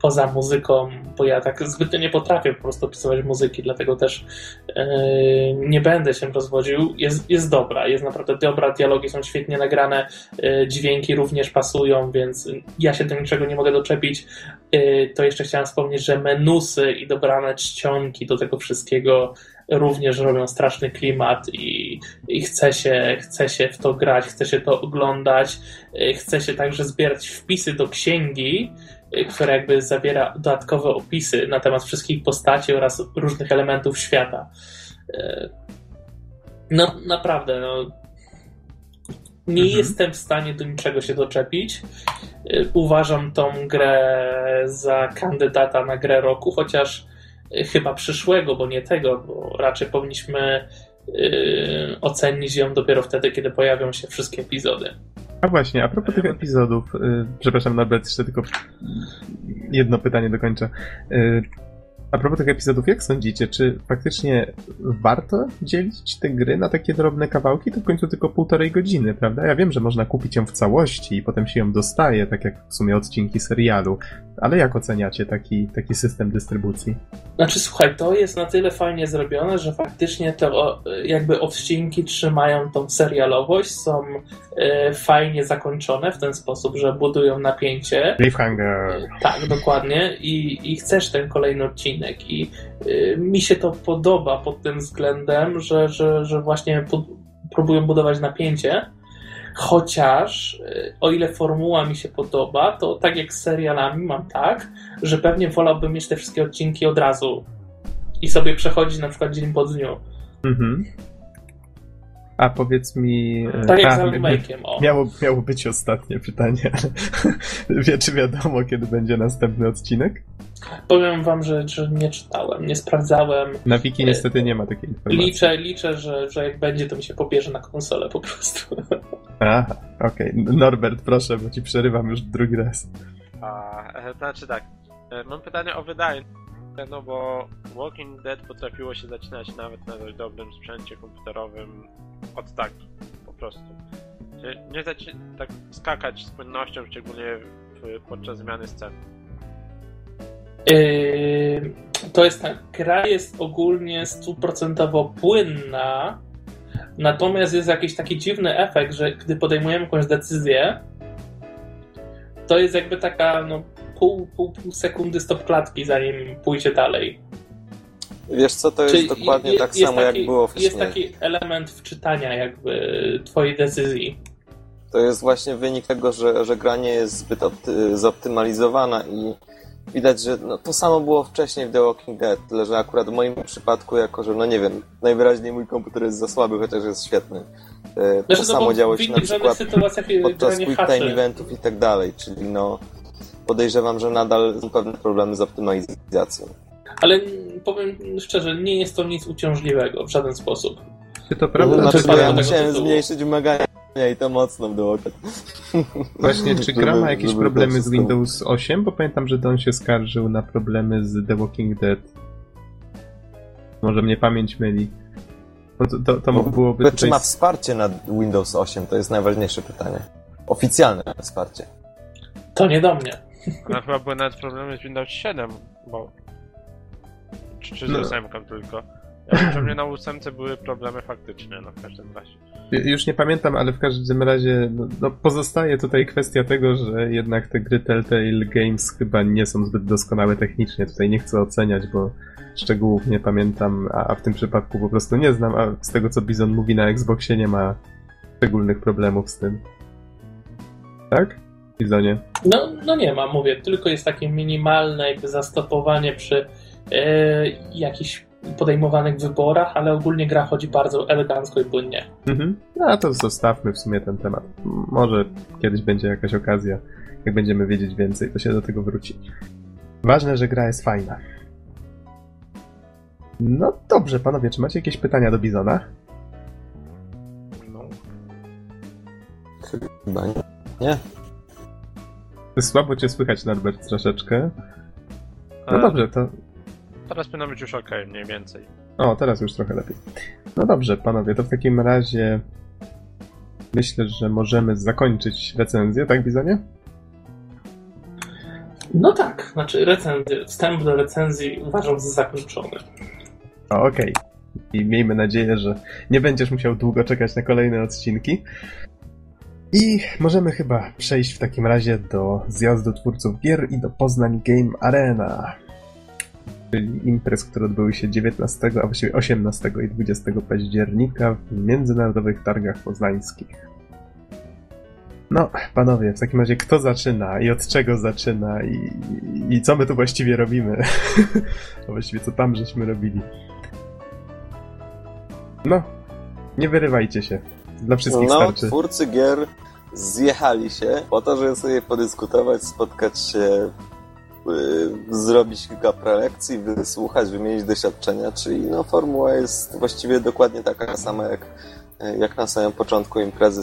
poza muzyką, bo ja tak zbytnio nie potrafię po prostu opisywać muzyki, dlatego też yy, nie będę się rozwodził. Jest, jest dobra, jest naprawdę dobra, dialogi są świetnie nagrane, yy, dźwięki również pasują, więc ja się do niczego nie mogę doczepić. To jeszcze chciałem wspomnieć, że menusy i dobrane czcionki do tego wszystkiego również robią straszny klimat i, i chce, się, chce się w to grać, chce się to oglądać, chce się także zbierać wpisy do księgi, Y, która jakby zawiera dodatkowe opisy na temat wszystkich postaci oraz różnych elementów świata. Y, no naprawdę, no, nie mhm. jestem w stanie do niczego się doczepić. Y, uważam tą grę za kandydata na grę roku, chociaż chyba przyszłego, bo nie tego, bo raczej powinniśmy ocenić ją dopiero wtedy, kiedy pojawią się wszystkie epizody. A właśnie, a propos tych epizodów, yy, przepraszam Norbert, jeszcze tylko jedno pytanie dokończę. Yy, a propos tych epizodów, jak sądzicie, czy faktycznie warto dzielić te gry na takie drobne kawałki? To w końcu tylko półtorej godziny, prawda? Ja wiem, że można kupić ją w całości i potem się ją dostaje, tak jak w sumie odcinki serialu, ale jak oceniacie taki, taki system dystrybucji? Znaczy, słuchaj, to jest na tyle fajnie zrobione, że faktycznie te jakby odcinki trzymają tą serialowość, są e, fajnie zakończone w ten sposób, że budują napięcie. Cliffhanger. Tak, dokładnie. I, i chcesz ten kolejny odcinek. I e, mi się to podoba pod tym względem, że, że, że właśnie pod, próbują budować napięcie Chociaż, y, o ile formuła mi się podoba, to tak jak z serialami mam tak, że pewnie wolałbym mieć te wszystkie odcinki od razu i sobie przechodzić na przykład dzień po dniu. Mhm. A powiedz mi. E, tak jak z o. Miało, miało być ostatnie pytanie, (laughs) wie, czy wiadomo, kiedy będzie następny odcinek? Powiem wam, że, że nie czytałem, nie sprawdzałem. Na wiki niestety nie ma takiej informacji. Liczę, liczę że, że jak będzie, to mi się pobierze na konsolę po prostu. (laughs) Aha, okej. Okay. Norbert, proszę, bo ci przerywam już drugi raz. A, e, znaczy tak, e, mam pytanie o wydajność no bo Walking Dead potrafiło się zaczynać nawet na dość dobrym sprzęcie komputerowym od tak, po prostu. Nie zaczy tak skakać z płynnością, szczególnie w, podczas zmiany scen. Yy, to jest tak, gra jest ogólnie stuprocentowo płynna, natomiast jest jakiś taki dziwny efekt, że gdy podejmujemy jakąś decyzję, to jest jakby taka no, pół, pół, pół sekundy stop klatki, zanim pójdzie dalej. Wiesz co, to jest Czyli dokładnie jest, tak jest samo, taki, jak było wcześniej. Jest taki element wczytania jakby twojej decyzji. To jest właśnie wynik tego, że, że gra nie jest zbyt opty- zoptymalizowana i widać, że no, to samo było wcześniej w The Walking Dead, tyle że akurat w moim przypadku, jako że, no nie wiem, najwyraźniej mój komputer jest za słaby, chociaż jest świetny. E, to znaczy, no, samo działo się na przykład podczas quick time eventów i tak dalej, czyli no podejrzewam, że nadal są pewne problemy z optymalizacją. Ale powiem szczerze, nie jest to nic uciążliwego w żaden sposób. Czy to prawda? No, znaczy, ja musiałem zmniejszyć wymagania i to mocno było. Właśnie, czy gra ma jakieś problemy z Windows 8? Bo pamiętam, że Don się skarżył na problemy z The Walking Dead. Może mnie pamięć myli. No to, to, to byłoby Czy tutaj... ma wsparcie na Windows 8? To jest najważniejsze pytanie. Oficjalne wsparcie. To nie do mnie. No chyba były nawet problemy z Windows 7, bo... Czy, czy z no. 8 tylko. Że mnie na 8 były problemy faktyczne, no w każdym razie. Już nie pamiętam, ale w każdym razie no, no, pozostaje tutaj kwestia tego, że jednak te gry Telltale Games chyba nie są zbyt doskonałe technicznie. Tutaj nie chcę oceniać, bo szczegółów nie pamiętam, a, a w tym przypadku po prostu nie znam, a z tego co Bizon mówi na Xboxie nie ma szczególnych problemów z tym. Tak? Bizonie. No, no nie ma, mówię, tylko jest takie minimalne jakby zastopowanie przy e, jakichś podejmowanych wyborach, ale ogólnie gra chodzi bardzo elegancko i płynnie. Mhm. No to zostawmy w sumie ten temat. Może kiedyś będzie jakaś okazja, jak będziemy wiedzieć więcej, to się do tego wróci. Ważne, że gra jest fajna. No dobrze, panowie, czy macie jakieś pytania do Bizona? No. Chyba nie. nie. Słabo cię słychać, Norbert, troszeczkę. No dobrze, to... Teraz powinno być już ok, mniej więcej. O, teraz już trochę lepiej. No dobrze, panowie, to w takim razie myślę, że możemy zakończyć recenzję, tak, Bizonie? No tak, znaczy recenzję, wstęp do recenzji uważam za zakończony. Okej. I miejmy nadzieję, że nie będziesz musiał długo czekać na kolejne odcinki. I możemy chyba przejść w takim razie do zjazdu twórców gier i do Poznań Game Arena. Czyli imprez, które odbyły się 19, a właściwie 18 i 20 października w międzynarodowych targach poznańskich. No, panowie, w takim razie kto zaczyna i od czego zaczyna i, i, co my tu właściwie robimy? (laughs) a właściwie co tam żeśmy robili? No, nie wyrywajcie się. Dla wszystkich No, starczy. twórcy gier zjechali się po to, żeby sobie podyskutować, spotkać się, zrobić kilka prelekcji, wysłuchać, wymienić doświadczenia, czyli no, formuła jest właściwie dokładnie taka sama jak, jak na samym początku imprezy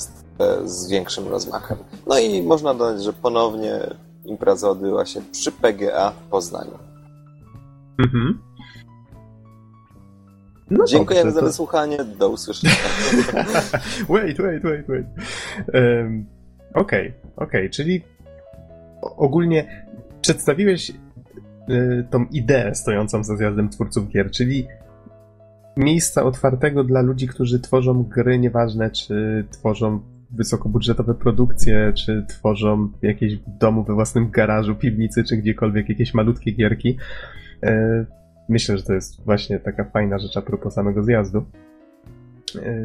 z, większym rozmachem. No i można dodać, że ponownie impreza odbyła się przy PGA w Poznaniu. Mhm. No Dziękujemy dobrze, za to- wysłuchanie, do usłyszenia. (laughs) wait, wait, wait, wait. Um, Okej, okej, czyli o- ogólnie przedstawiłeś y, tą ideę stojącą za zjazdem twórców gier, czyli miejsca otwartego dla ludzi, którzy tworzą gry, nieważne czy tworzą wysokobudżetowe produkcje, czy tworzą jakieś w domu we własnym garażu, piwnicy, czy gdziekolwiek jakieś malutkie gierki. E, Myślę, że to jest właśnie taka fajna rzecz a propos samego zjazdu. E,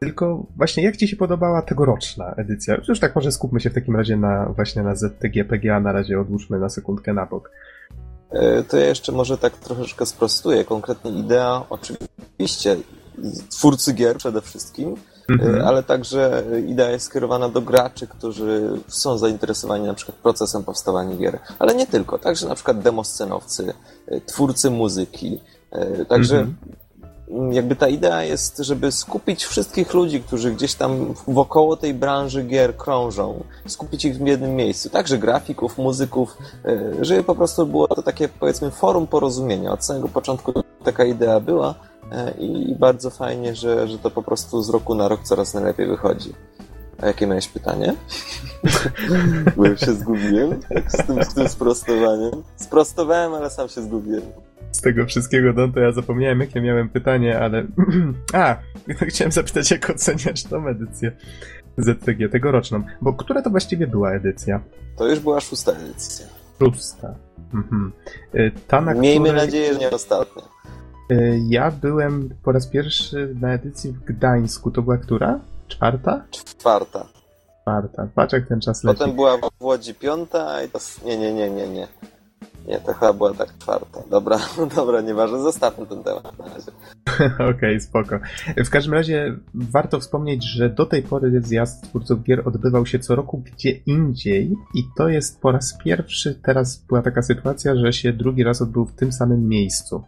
Tylko właśnie jak Ci się podobała tegoroczna edycja? Już tak może skupmy się w takim razie na właśnie na ZTG PGA, na razie odłóżmy na sekundkę na bok. E, To ja jeszcze może tak troszeczkę sprostuję. Konkretnie idea, oczywiście, twórcy gier przede wszystkim, e, Mhm. ale także idea jest skierowana do graczy, którzy są zainteresowani na przykład procesem powstawania gier. Ale nie tylko, także na przykład demoscenowcy, e, twórcy muzyki. e, Także Mhm. Jakby ta idea jest, żeby skupić wszystkich ludzi, którzy gdzieś tam wokoło tej branży gier krążą, skupić ich w jednym miejscu, także grafików, muzyków, e, żeby po prostu było to takie powiedzmy forum porozumienia. Od samego początku taka idea była e, i bardzo fajnie, że, że to po prostu z roku na rok coraz najlepiej wychodzi. A jakie miałeś pytanie? (laughs) Bo się zgubiłem z tym, z tym sprostowaniem. Sprostowałem, ale sam się zgubiłem. Z tego wszystkiego, Don, to ja zapomniałem, jakie miałem pytanie, ale... (clears throat) A, (laughs) chciałem zapytać, jak oceniasz tą edycję ZTG tegoroczną, bo która to właściwie była edycja? To już była szósta edycja. Szósta. Mhm. Y, Ta, na Miejmy której... nadzieję, że nie ostatnia. Y, Ja byłem po raz pierwszy na edycji w Gdańsku. To była która? Czwarta? Czwarta. Czwarta. Patrz jak ten czas leci. Potem była w Łodzi piąta i to... Nie, nie, nie, nie, nie. Nie, to chyba była tak czwarta. Dobra, (laughs) dobra, nieważne, zostawmy ten temat na razie. (laughs) Okej, spoko. W każdym razie warto wspomnieć, że do tej pory zjazd twórców gier odbywał się co roku gdzie indziej i to jest po raz pierwszy, teraz była taka sytuacja, że się drugi raz odbył w tym samym miejscu.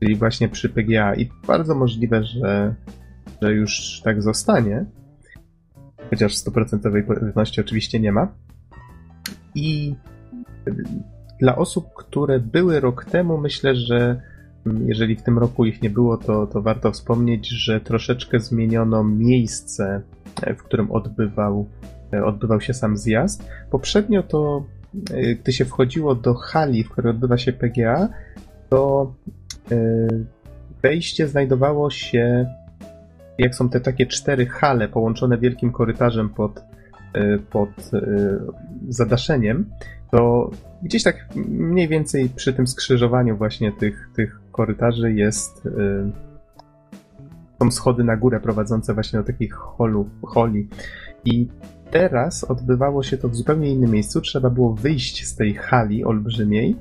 Czyli właśnie przy PGA i bardzo możliwe, że, że już tak zostanie. Chociaż 100% pewności oczywiście nie ma. I dla osób, które były rok temu, myślę, że jeżeli w tym roku ich nie było, to, to warto wspomnieć, że troszeczkę zmieniono miejsce, e, w którym odbywał, e, odbywał się sam zjazd. Poprzednio to, e, gdy się wchodziło do hali, w której odbywa się PGA, to wejście znajdowało się, jak są te takie cztery hale połączone wielkim korytarzem pod, pod zadaszeniem, to gdzieś tak mniej więcej przy tym skrzyżowaniu właśnie tych, tych korytarzy jest y, są schody na górę prowadzące właśnie do takich holu, holi i teraz odbywało się to w zupełnie innym miejscu. Trzeba było wyjść z tej hali olbrzymiej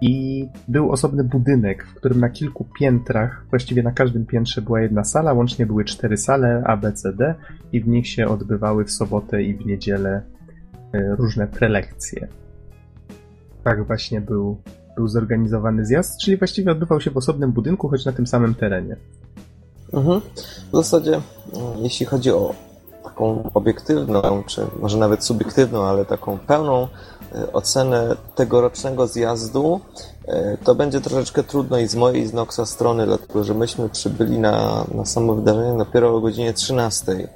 i był osobny budynek, w którym na kilku piętrach, właściwie na każdym piętrze była jedna sala, łącznie były cztery sale A, B, C, D i w nich się odbywały w sobotę i w niedzielę e, różne prelekcje. Tak właśnie był, był zorganizowany zjazd, czyli właściwie odbywał się w osobnym budynku, choć na tym samym terenie. Mhm. W zasadzie, mm, jeśli chodzi o taką obiektywną, czy może nawet subiektywną, ale taką pełną e, ocenę tegorocznego zjazdu, e, to będzie troszeczkę trudno i z mojej, i z Noxa strony, dlatego że myśmy przybyli na, na samo wydarzenie dopiero o godzinie 13 e,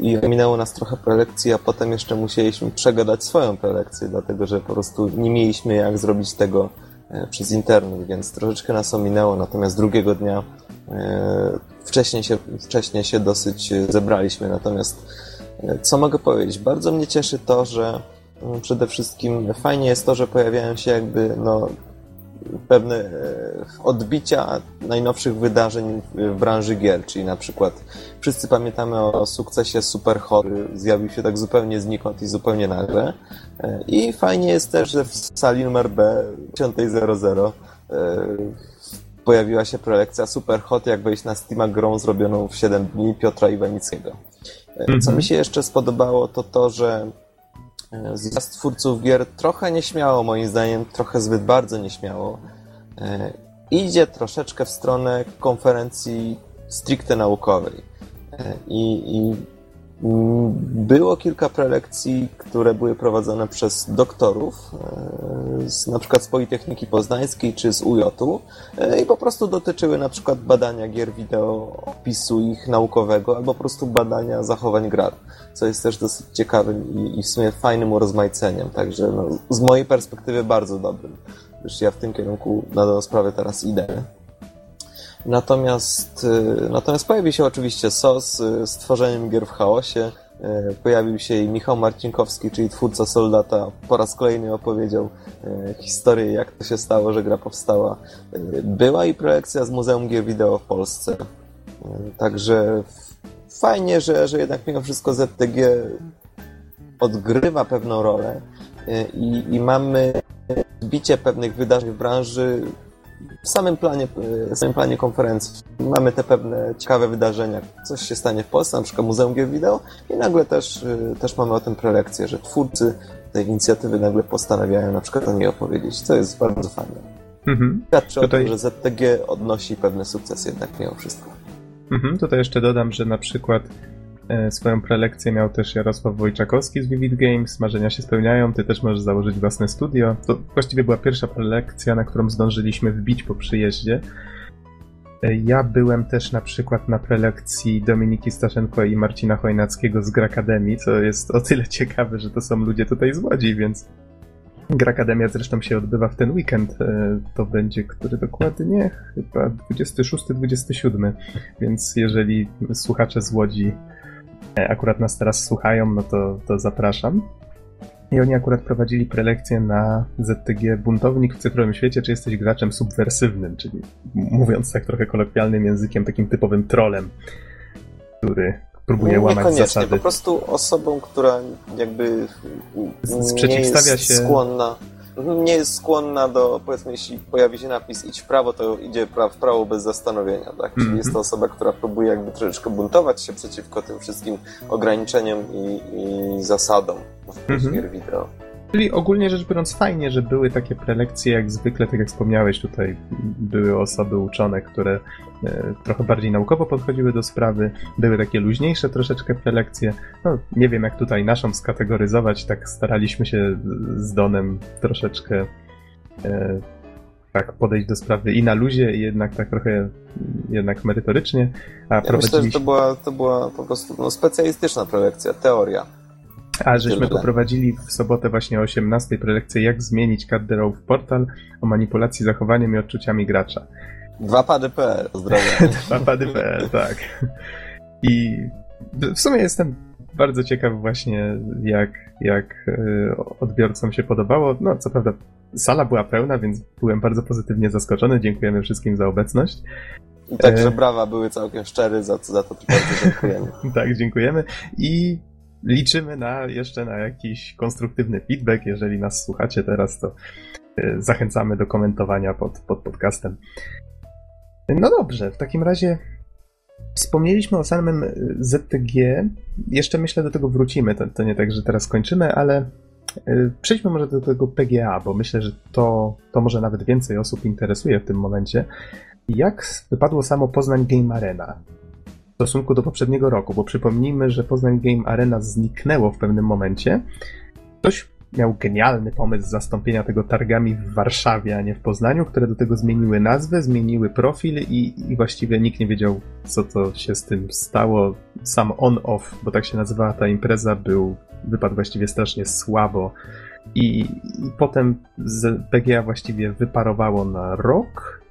i minęło nas trochę prelekcji, a potem jeszcze musieliśmy przegadać swoją prelekcję, dlatego że po prostu nie mieliśmy jak zrobić tego przez internet, więc troszeczkę nas ominęło, natomiast drugiego dnia wcześniej się, wcześniej się dosyć zebraliśmy. Natomiast e, co mogę powiedzieć? Bardzo mnie cieszy to, że mm, przede wszystkim fajnie jest to, że pojawiają się jakby no, pewne e, odbicia najnowszych wydarzeń w branży gier, czyli na przykład wszyscy pamiętamy o sukcesie Super Hot, zjawił się tak zupełnie znikąd i zupełnie nagle. E, I fajnie jest też, że w sali numer B 10.00 pojawiła się prelekcja Super Hot, jak wejść na Steama grą zrobioną w 7 dni Piotra Iwanickiego. Co mi się jeszcze spodobało, to to, że e, zjazd twórców gier trochę nieśmiało, moim zdaniem, trochę zbyt bardzo nieśmiało, e, idzie troszeczkę w stronę konferencji stricte naukowej. I, i Mm, było kilka prelekcji, które były prowadzone przez doktorów, e, z, na przykład z Politechniki Poznańskiej czy z UJ-u e, i po prostu dotyczyły na przykład badania gier wideo, opisu ich naukowego albo po prostu badania zachowań gra, co jest też dosyć ciekawym i, i w sumie fajnym urozmaiceniem, także no, z mojej perspektywy bardzo dobrym, gdyż ja w tym kierunku na dobrą sprawę teraz idę. Natomiast, y, natomiast pojawił się oczywiście SOS y, z tworzeniem gier w chaosie. Y, pojawił się i Michał Marcinkowski, czyli twórca Soldata, po raz kolejny opowiedział historię, jak to się stało, że gra powstała. Była i projekcja z Muzeum Gier Wideo w Polsce. Także fajnie, że, że jednak mimo wszystko ZTG odgrywa pewną rolę i, i mamy zbicie pewnych wydarzeń w branży w samym planie, w samym planie konferencji mamy te pewne ciekawe wydarzenia. Coś się stanie w Polsce, na przykład Muzeum Gier Wideo i nagle też, y, też mamy o tym prelekcję, że twórcy tej inicjatywy nagle postanawiają na przykład o niej opowiedzieć, co jest bardzo fajne. Mhm. Świadczy Tutaj... o tym, że ZTG odnosi pewne sukcesy jednak mimo wszystko. Mhm. Tutaj jeszcze dodam, że na przykład E, swoją prelekcję miał też Jarosław Wojczakowski z Vivid Games. Marzenia się spełniają, ty też możesz założyć własne studio. To właściwie była pierwsza prelekcja, na którą zdążyliśmy wbić po przyjeździe. E, ja byłem też na przykład na prelekcji Dominiki Staszenko i Marcina Chojnackiego z Grakademii, co jest o tyle ciekawe, że to są ludzie tutaj z Łodzi, więc Grakademia zresztą się odbywa w ten weekend. E, to będzie, który dokładnie? Chyba 26-27. Więc jeżeli słuchacze z Łodzi E, akurat nas teraz słuchają, no to, to zapraszam. I oni akurat prowadzili prelekcję na ZTG Buntownik w cyfrowym świecie, czy jesteś graczem subwersywnym, czyli mówiąc tak trochę kolokwialnym językiem, takim typowym trolem, który próbuje łamać zasady. po prostu osobą, która jakby nie jest się... skłonna nie jest skłonna do, powiedzmy, jeśli pojawi się napis idź w prawo, to idzie w prawo bez zastanowienia, tak? Czyli mm -hmm. jest to osoba, która próbuje jakby troszeczkę buntować się przeciwko tym wszystkim ograniczeniom i, i zasadom w mm -hmm. gier wideo. Czyli ogólnie rzecz biorąc fajnie, że były takie prelekcje, jak zwykle, tak jak wspomniałeś tutaj, były osoby uczone, które e, trochę bardziej naukowo podchodziły do sprawy, były takie luźniejsze troszeczkę prelekcje. No, nie wiem jak tutaj naszą skategoryzować, tak staraliśmy się z Donem troszeczkę e, tak podejść do sprawy i na luzie, i jednak tak trochę jednak merytorycznie. A ja prowadziliśmy... myślę, że to była, to była po prostu no, specjalistyczna prelekcja, teoria. A żeśmy poprowadzili w sobotę właśnie o 18 prelekcję jak zmienić Cadderów portal o manipulacji zachowaniem i odczuciami gracza. Dwa pady.pl, pozdrawiam. (laughs) Dwa pady.pl, tak. I w sumie jestem bardzo ciekaw właśnie jak, jak e, odbiorcom się podobało. No co prawda sala była pełna, więc byłem bardzo pozytywnie zaskoczony. Dziękujemy wszystkim za obecność. Także e... brawa były całkiem szczery, za, za to bardzo dziękujemy. (laughs) tak, dziękujemy. I liczymy na jeszcze na jakiś konstruktywny feedback. Jeżeli nas słuchacie teraz, to y, zachęcamy do komentowania pod, pod podcastem. No dobrze, w takim razie wspomnieliśmy o samym y, ZTG. Jeszcze myślę do tego wrócimy. To, to nie tak, że teraz kończymy, ale y, przejdźmy może do tego PGA, bo myślę, że to, to może nawet więcej osób interesuje w tym momencie. Jak wypadło samo Poznań Game Arena? Stosunku do poprzedniego roku, bo przypomnijmy, że Poznań Game Arena zniknęło w pewnym momencie. Ktoś miał genialny pomysł zastąpienia tego targami w Warszawie, a nie w Poznaniu, które do tego zmieniły nazwę, zmieniły profil i, i właściwie nikt nie wiedział, co to się z tym stało. Sam on-off, bo tak się nazywała ta impreza, był, wypadł właściwie strasznie słabo. I, i potem z PGA właściwie wyparowało na rok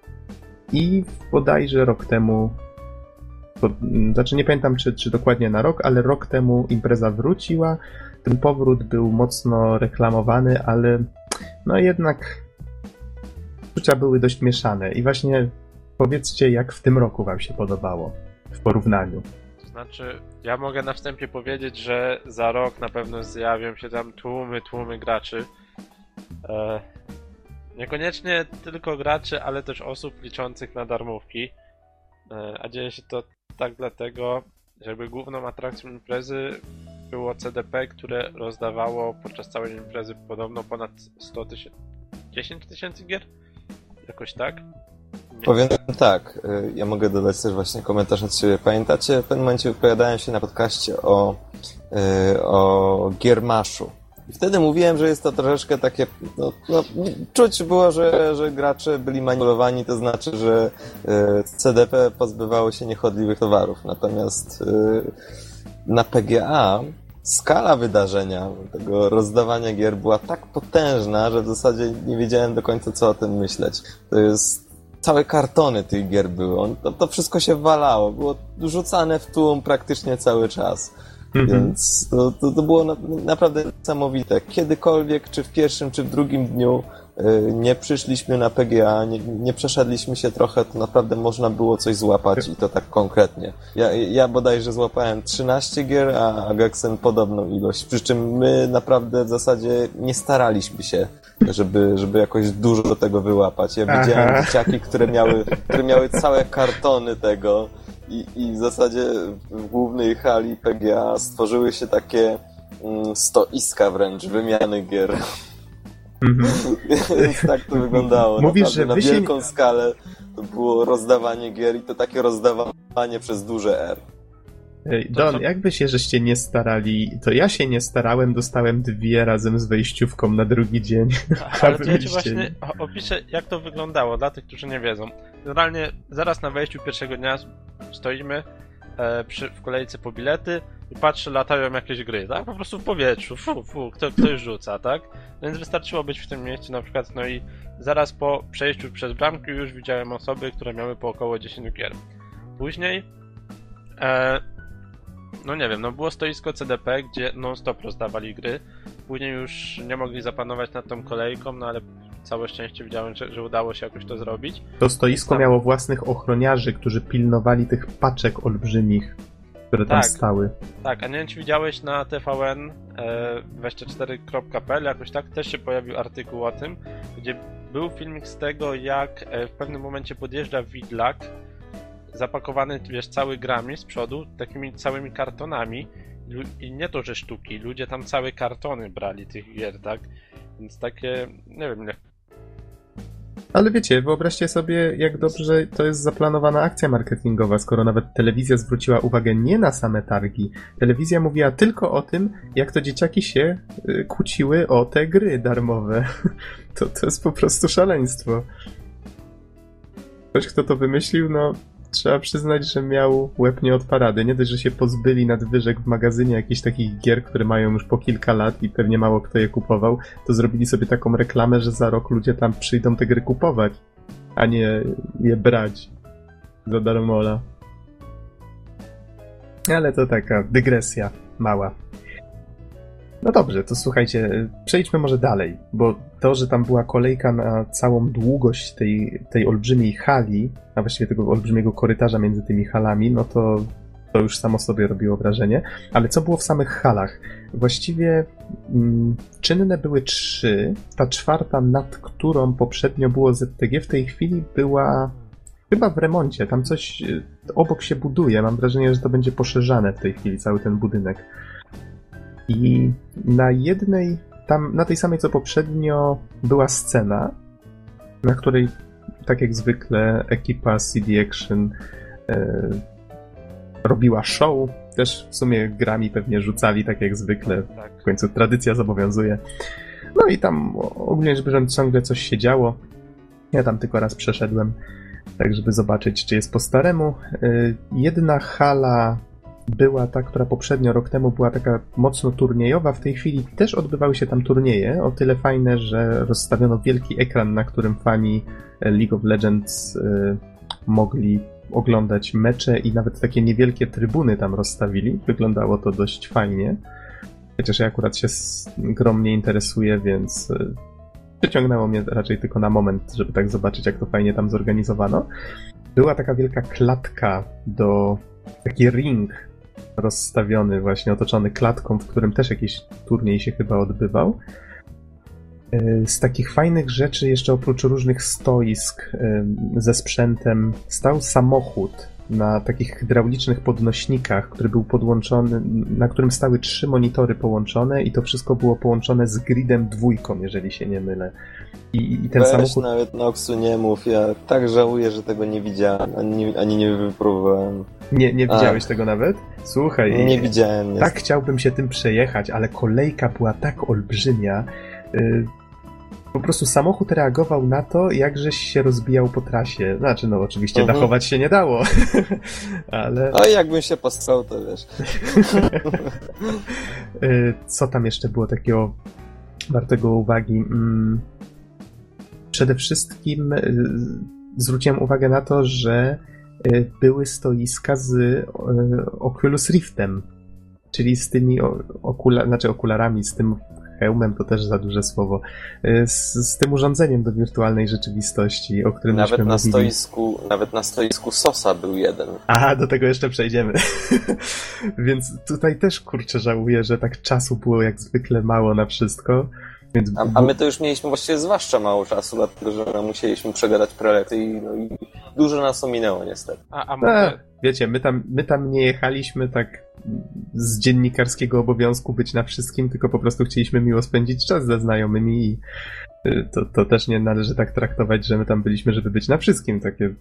i bodajże rok temu znaczy nie pamiętam czy, czy dokładnie na rok, ale rok temu impreza wróciła. Ten powrót był mocno reklamowany, ale no jednak uczucia były dość mieszane. I właśnie powiedzcie, jak w tym roku wam się podobało w porównaniu. To znaczy, ja mogę na wstępie powiedzieć, że za rok na pewno zjawią się tam tłumy, tłumy graczy. E, niekoniecznie tylko graczy, ale też osób liczących na darmówki. E, a dzieje się to tak dlatego, żeby główną atrakcją imprezy było CDP, które rozdawało podczas całej imprezy podobno ponad 100 tysięcy... 10 tysięcy gier? Jakoś tak? Nie. Powiem tak, y, ja mogę dodać też właśnie komentarz od siebie. Pamiętacie, w pewnym momencie wypowiadałem się na podcaście o, y, o Giermaszu. I wtedy mówiłem, że jest to troszeczkę takie, no, no, czuć było, że, że gracze byli manipulowani, to znaczy, że y, CDP pozbywało się niechodliwych towarów. Natomiast y, na PGA skala wydarzenia, tego rozdawania gier była tak potężna, że w zasadzie nie wiedziałem do końca, co o tym myśleć. To jest całe kartony tych gier były. To, to wszystko się walało. Było rzucane w tłum praktycznie cały czas. Mhm. Więc to, to, to było na, naprawdę niesamowite. Kiedykolwiek, czy w pierwszym, czy w drugim dniu y, nie przyszliśmy na PGA, nie, nie przeszedliśmy się trochę, to naprawdę można było coś złapać i to tak konkretnie. Ja, ja bodajże złapałem 13 gier, a Agexen podobną ilość. Przy czym my naprawdę w zasadzie nie staraliśmy się, żeby, żeby jakoś dużo tego wyłapać. Ja Aha. widziałem dzieciaki, które miały, które miały całe kartony tego i, I w zasadzie w głównej hali PGA stworzyły się takie mm, stoiska wręcz wymiany gier. Mm-hmm. (laughs) Więc tak to wyglądało. Mówisz, że na wielką się... skalę to było rozdawanie gier i to takie rozdawanie przez duże R. Don, to... jakby się żeście nie starali, to ja się nie starałem, dostałem dwie razem z wejściówką na drugi dzień. (laughs) Ale to ja ci właśnie opiszę, jak to wyglądało dla tych, którzy nie wiedzą. Generalnie zaraz na wejściu pierwszego dnia stoimy e, przy, w kolejce po bilety i patrzę, latają jakieś gry, tak? Po prostu w powietrzu, fu, fu, kto, ktoś rzuca, tak? Więc wystarczyło być w tym miejscu na przykład, no i zaraz po przejściu przez bramki już widziałem osoby, które miały po około 10 gier. Później e, no nie wiem, no było stoisko CDP, gdzie non-stop rozdawali gry. Później już nie mogli zapanować nad tą kolejką, no ale całe szczęście widziałem, że, że udało się jakoś to zrobić. To stoisko tam... miało własnych ochroniarzy, którzy pilnowali tych paczek olbrzymich, które tam tak, stały. Tak, a nie wiem, czy widziałeś na TVN e, 24.pl, jakoś tak też się pojawił artykuł o tym, gdzie był filmik z tego, jak e, w pewnym momencie podjeżdża widlak zapakowany, wiesz, cały grami z przodu, takimi całymi kartonami i nie to, że sztuki, ludzie tam całe kartony brali tych gier, tak? Więc takie, nie wiem, nie. Ale wiecie, wyobraźcie sobie, jak dobrze to jest zaplanowana akcja marketingowa, skoro nawet telewizja zwróciła uwagę nie na same targi. Telewizja mówiła tylko o tym, jak to dzieciaki się y, kłóciły o te gry darmowe. (laughs) To, to jest po prostu szaleństwo. Ktoś, kto to wymyślił, no trzeba przyznać, że miał łeb nie od parady. Nie dość, że się pozbyli nadwyżek w magazynie jakichś takich gier, które mają już po kilka lat i pewnie mało kto je kupował, to zrobili sobie taką reklamę, że za rok ludzie tam przyjdą te gry kupować, a nie je brać za darmola. Ale to taka dygresja mała. No dobrze, to słuchajcie, przejdźmy może dalej, bo to, że tam była kolejka na całą długość tej, tej olbrzymiej hali, a właściwie tego olbrzymiego korytarza między tymi halami, no to to już samo sobie robiło wrażenie. Ale co było w samych halach? Właściwie mm, czynne były trzy. Ta czwarta, nad którą poprzednio było ZTG, w tej chwili była chyba w remoncie. Tam coś y, obok się buduje. Mam wrażenie, że to będzie poszerzane w tej chwili, cały ten budynek. I na jednej, tam na tej samej co poprzednio była scena, na której tak jak zwykle ekipa CD Action e, robiła show. Też w sumie grami pewnie rzucali tak jak zwykle. Tak. W końcu tradycja zobowiązuje. No i tam ogólnie rzecz biorąc ciągle coś się działo. Ja tam tylko raz przeszedłem, tak żeby zobaczyć, czy jest po staremu. Y, Jedna hala była ta, która poprzednio rok temu była taka mocno turniejowa. W tej chwili też odbywały się tam turnieje. O tyle fajne, że rozstawiono wielki ekran, na którym fani League of Legends y, mogli oglądać mecze i nawet takie niewielkie trybuny tam rozstawili. Wyglądało to dość fajnie. Chociaż ja akurat się grą nie interesuję, więc y, przyciągnęło mnie raczej tylko na moment, żeby tak zobaczyć, jak to fajnie tam zorganizowano. Była taka wielka klatka do. taki ring rozstawiony, właśnie otoczony klatką, w którym też jakiś turniej się chyba odbywał. Y, Z takich fajnych rzeczy, jeszcze oprócz różnych stoisk y, ze sprzętem, stał samochód na takich hydraulicznych podnośnikach, który był podłączony, na którym stały trzy monitory połączone i to wszystko było połączone z gridem dwójką, jeżeli się nie mylę. I, i ten Weź samochód. nawet Noxu nie mów, ja tak żałuję, że tego nie widziałem, ani, ani nie wypróbowałem. Nie, nie widziałeś tego nawet? Słuchaj. Nie widziałem. Tak niestety. chciałbym się tym przejechać, ale kolejka była tak olbrzymia. Po prostu samochód reagował na to, jak żeś się rozbijał po trasie. Znaczy, no oczywiście Mhm. dachować się nie dało, (laughs) ale A jakbym się posrał, to wiesz. (laughs) y, co tam jeszcze było takiego wartego uwagi? Mm, Przede wszystkim y, zwróciłem uwagę na to, że y, były stoiska z Oculus Riftem, czyli z tymi okula, znaczy okularami, z tym hełmem to też za duże słowo, y, z, z tym urządzeniem do wirtualnej rzeczywistości, o którym Nawet na, mówili. stoisku, nawet na stoisku Sosa był jeden. Aha, do tego jeszcze przejdziemy. (laughs) Więc tutaj też kurczę żałuję, że tak czasu było jak zwykle mało na wszystko. Więc A, a my to już mieliśmy właściwie zwłaszcza mało czasu, dlatego że musieliśmy przegadać prelekty i, no, i dużo nas ominęło niestety. A, a A, mogę, wiecie, my tam, my tam nie jechaliśmy tak z dziennikarskiego obowiązku być na wszystkim, tylko po prostu chcieliśmy miło spędzić czas ze znajomymi i y, to, to też nie należy tak traktować, że my tam byliśmy, żeby być na wszystkim. Takie,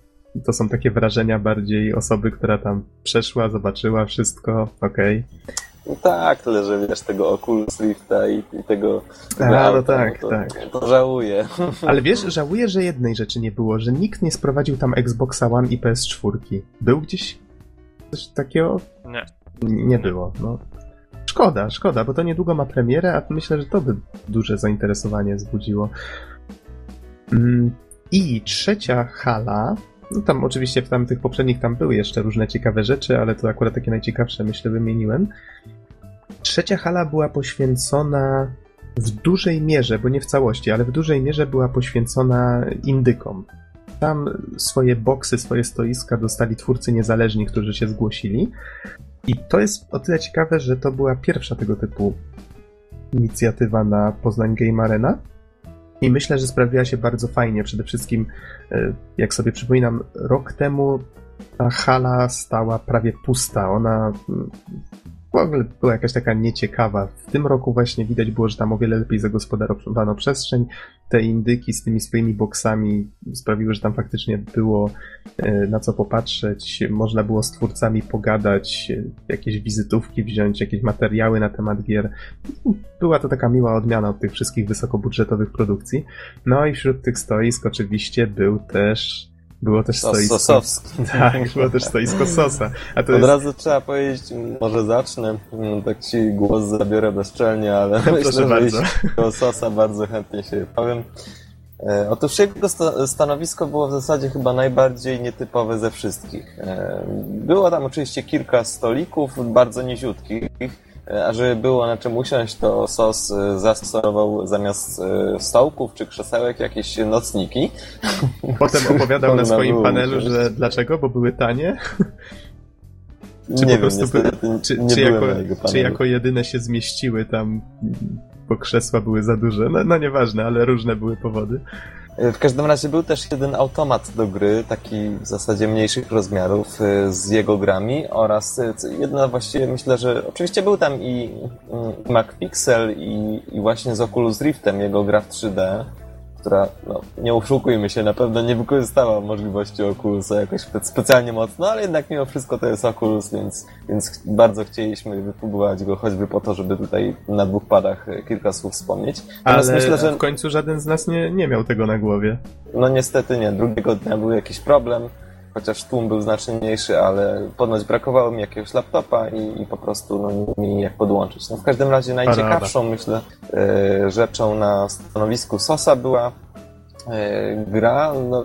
to są takie wrażenia bardziej osoby, która tam przeszła, zobaczyła wszystko, okej. No tak, tyle, że wiesz, tego Oculus Rifta i, i tego... A, no tak, to, tak. To żałuję. (laughs) Ale wiesz, żałuję, że jednej rzeczy nie było, że nikt nie sprowadził tam Xboxa One i PS4. Był gdzieś coś takiego? nie. Nie było, no. Szkoda, szkoda, bo to niedługo ma premierę, a myślę, że to by duże zainteresowanie wzbudziło. Mm, I trzecia hala, no tam oczywiście w tamtych poprzednich tam były jeszcze różne ciekawe rzeczy, ale to akurat takie najciekawsze myślę wymieniłem. Trzecia hala była poświęcona w dużej mierze, bo nie w całości, ale w dużej mierze była poświęcona indykom. Tam swoje boksy, swoje stoiska dostali twórcy niezależni, którzy się zgłosili. I to jest o tyle ciekawe, że to była pierwsza tego typu inicjatywa na Poznań Game Arena. I myślę, że sprawiła się bardzo fajnie. Przede wszystkim, e, jak sobie przypominam, rok temu ta hala stała prawie pusta. Ona mm, w ogóle była jakaś taka nieciekawa. W tym roku właśnie widać było, że tam o wiele lepiej zagospodarowano przestrzeń. Te indyki z tymi swoimi boksami sprawiły, że tam faktycznie było e, na co popatrzeć. Można było z twórcami pogadać, e, jakieś wizytówki wziąć, jakieś materiały na temat gier. Była to taka miła odmiana od tych wszystkich wysokobudżetowych produkcji. No i wśród tych stoisk oczywiście był też było też Sos, stoisko. Sosowski. (laughs) Tak, było też stoisko Sosa. Od jest razu trzeba powiedzieć, może zacznę, mm, tak ci głos zabiorę bezczelnie, ale (laughs) Proszę myślę, że bardzo. o Sosa bardzo chętnie się powiem. E, Otóż jego sta- stanowisko było w zasadzie chyba najbardziej nietypowe ze wszystkich. E, Było tam oczywiście kilka stolików, bardzo niziutkich, a żeby było na czym usiąść, to SOS e, zastosował zamiast e, stołków czy krzesełek jakieś nocniki. Potem (laughs) opowiadał na swoim panelu, że dlaczego, bo były tanie. (laughs) Czy nie po prostu wiem, niestety czy, czy, jako, czy jako jedyne się zmieściły tam, bo krzesła były za duże? No, no nieważne, ale różne były powody. W każdym razie był też jeden automat do gry, taki w zasadzie mniejszych rozmiarów y, z jego grami oraz y, jedna właściwie myślę, że oczywiście był tam i MacPixel i, i właśnie z Oculus Riftem jego gra w 3D, która, no, nie oszukujmy się, na pewno nie wykorzystała możliwości Oculusa jakoś spe- specjalnie mocno, ale jednak mimo wszystko to jest Oculus, więc, więc bardzo chcieliśmy wypróbować go choćby po to, żeby tutaj na dwóch padach y, kilka słów wspomnieć. Ale Natomiast myślę, że w końcu żaden z nas nie, nie miał tego na głowie. no niestety nie. Drugiego dnia był jakiś problem, chociaż tłum był znacznie mniejszy, ale ponoć brakowało mi jakiegoś laptopa i, i po prostu no, nie mieli jak podłączyć. No, w każdym razie najciekawszą, myślę, e, rzeczą na stanowisku SOSa była e, gra, no,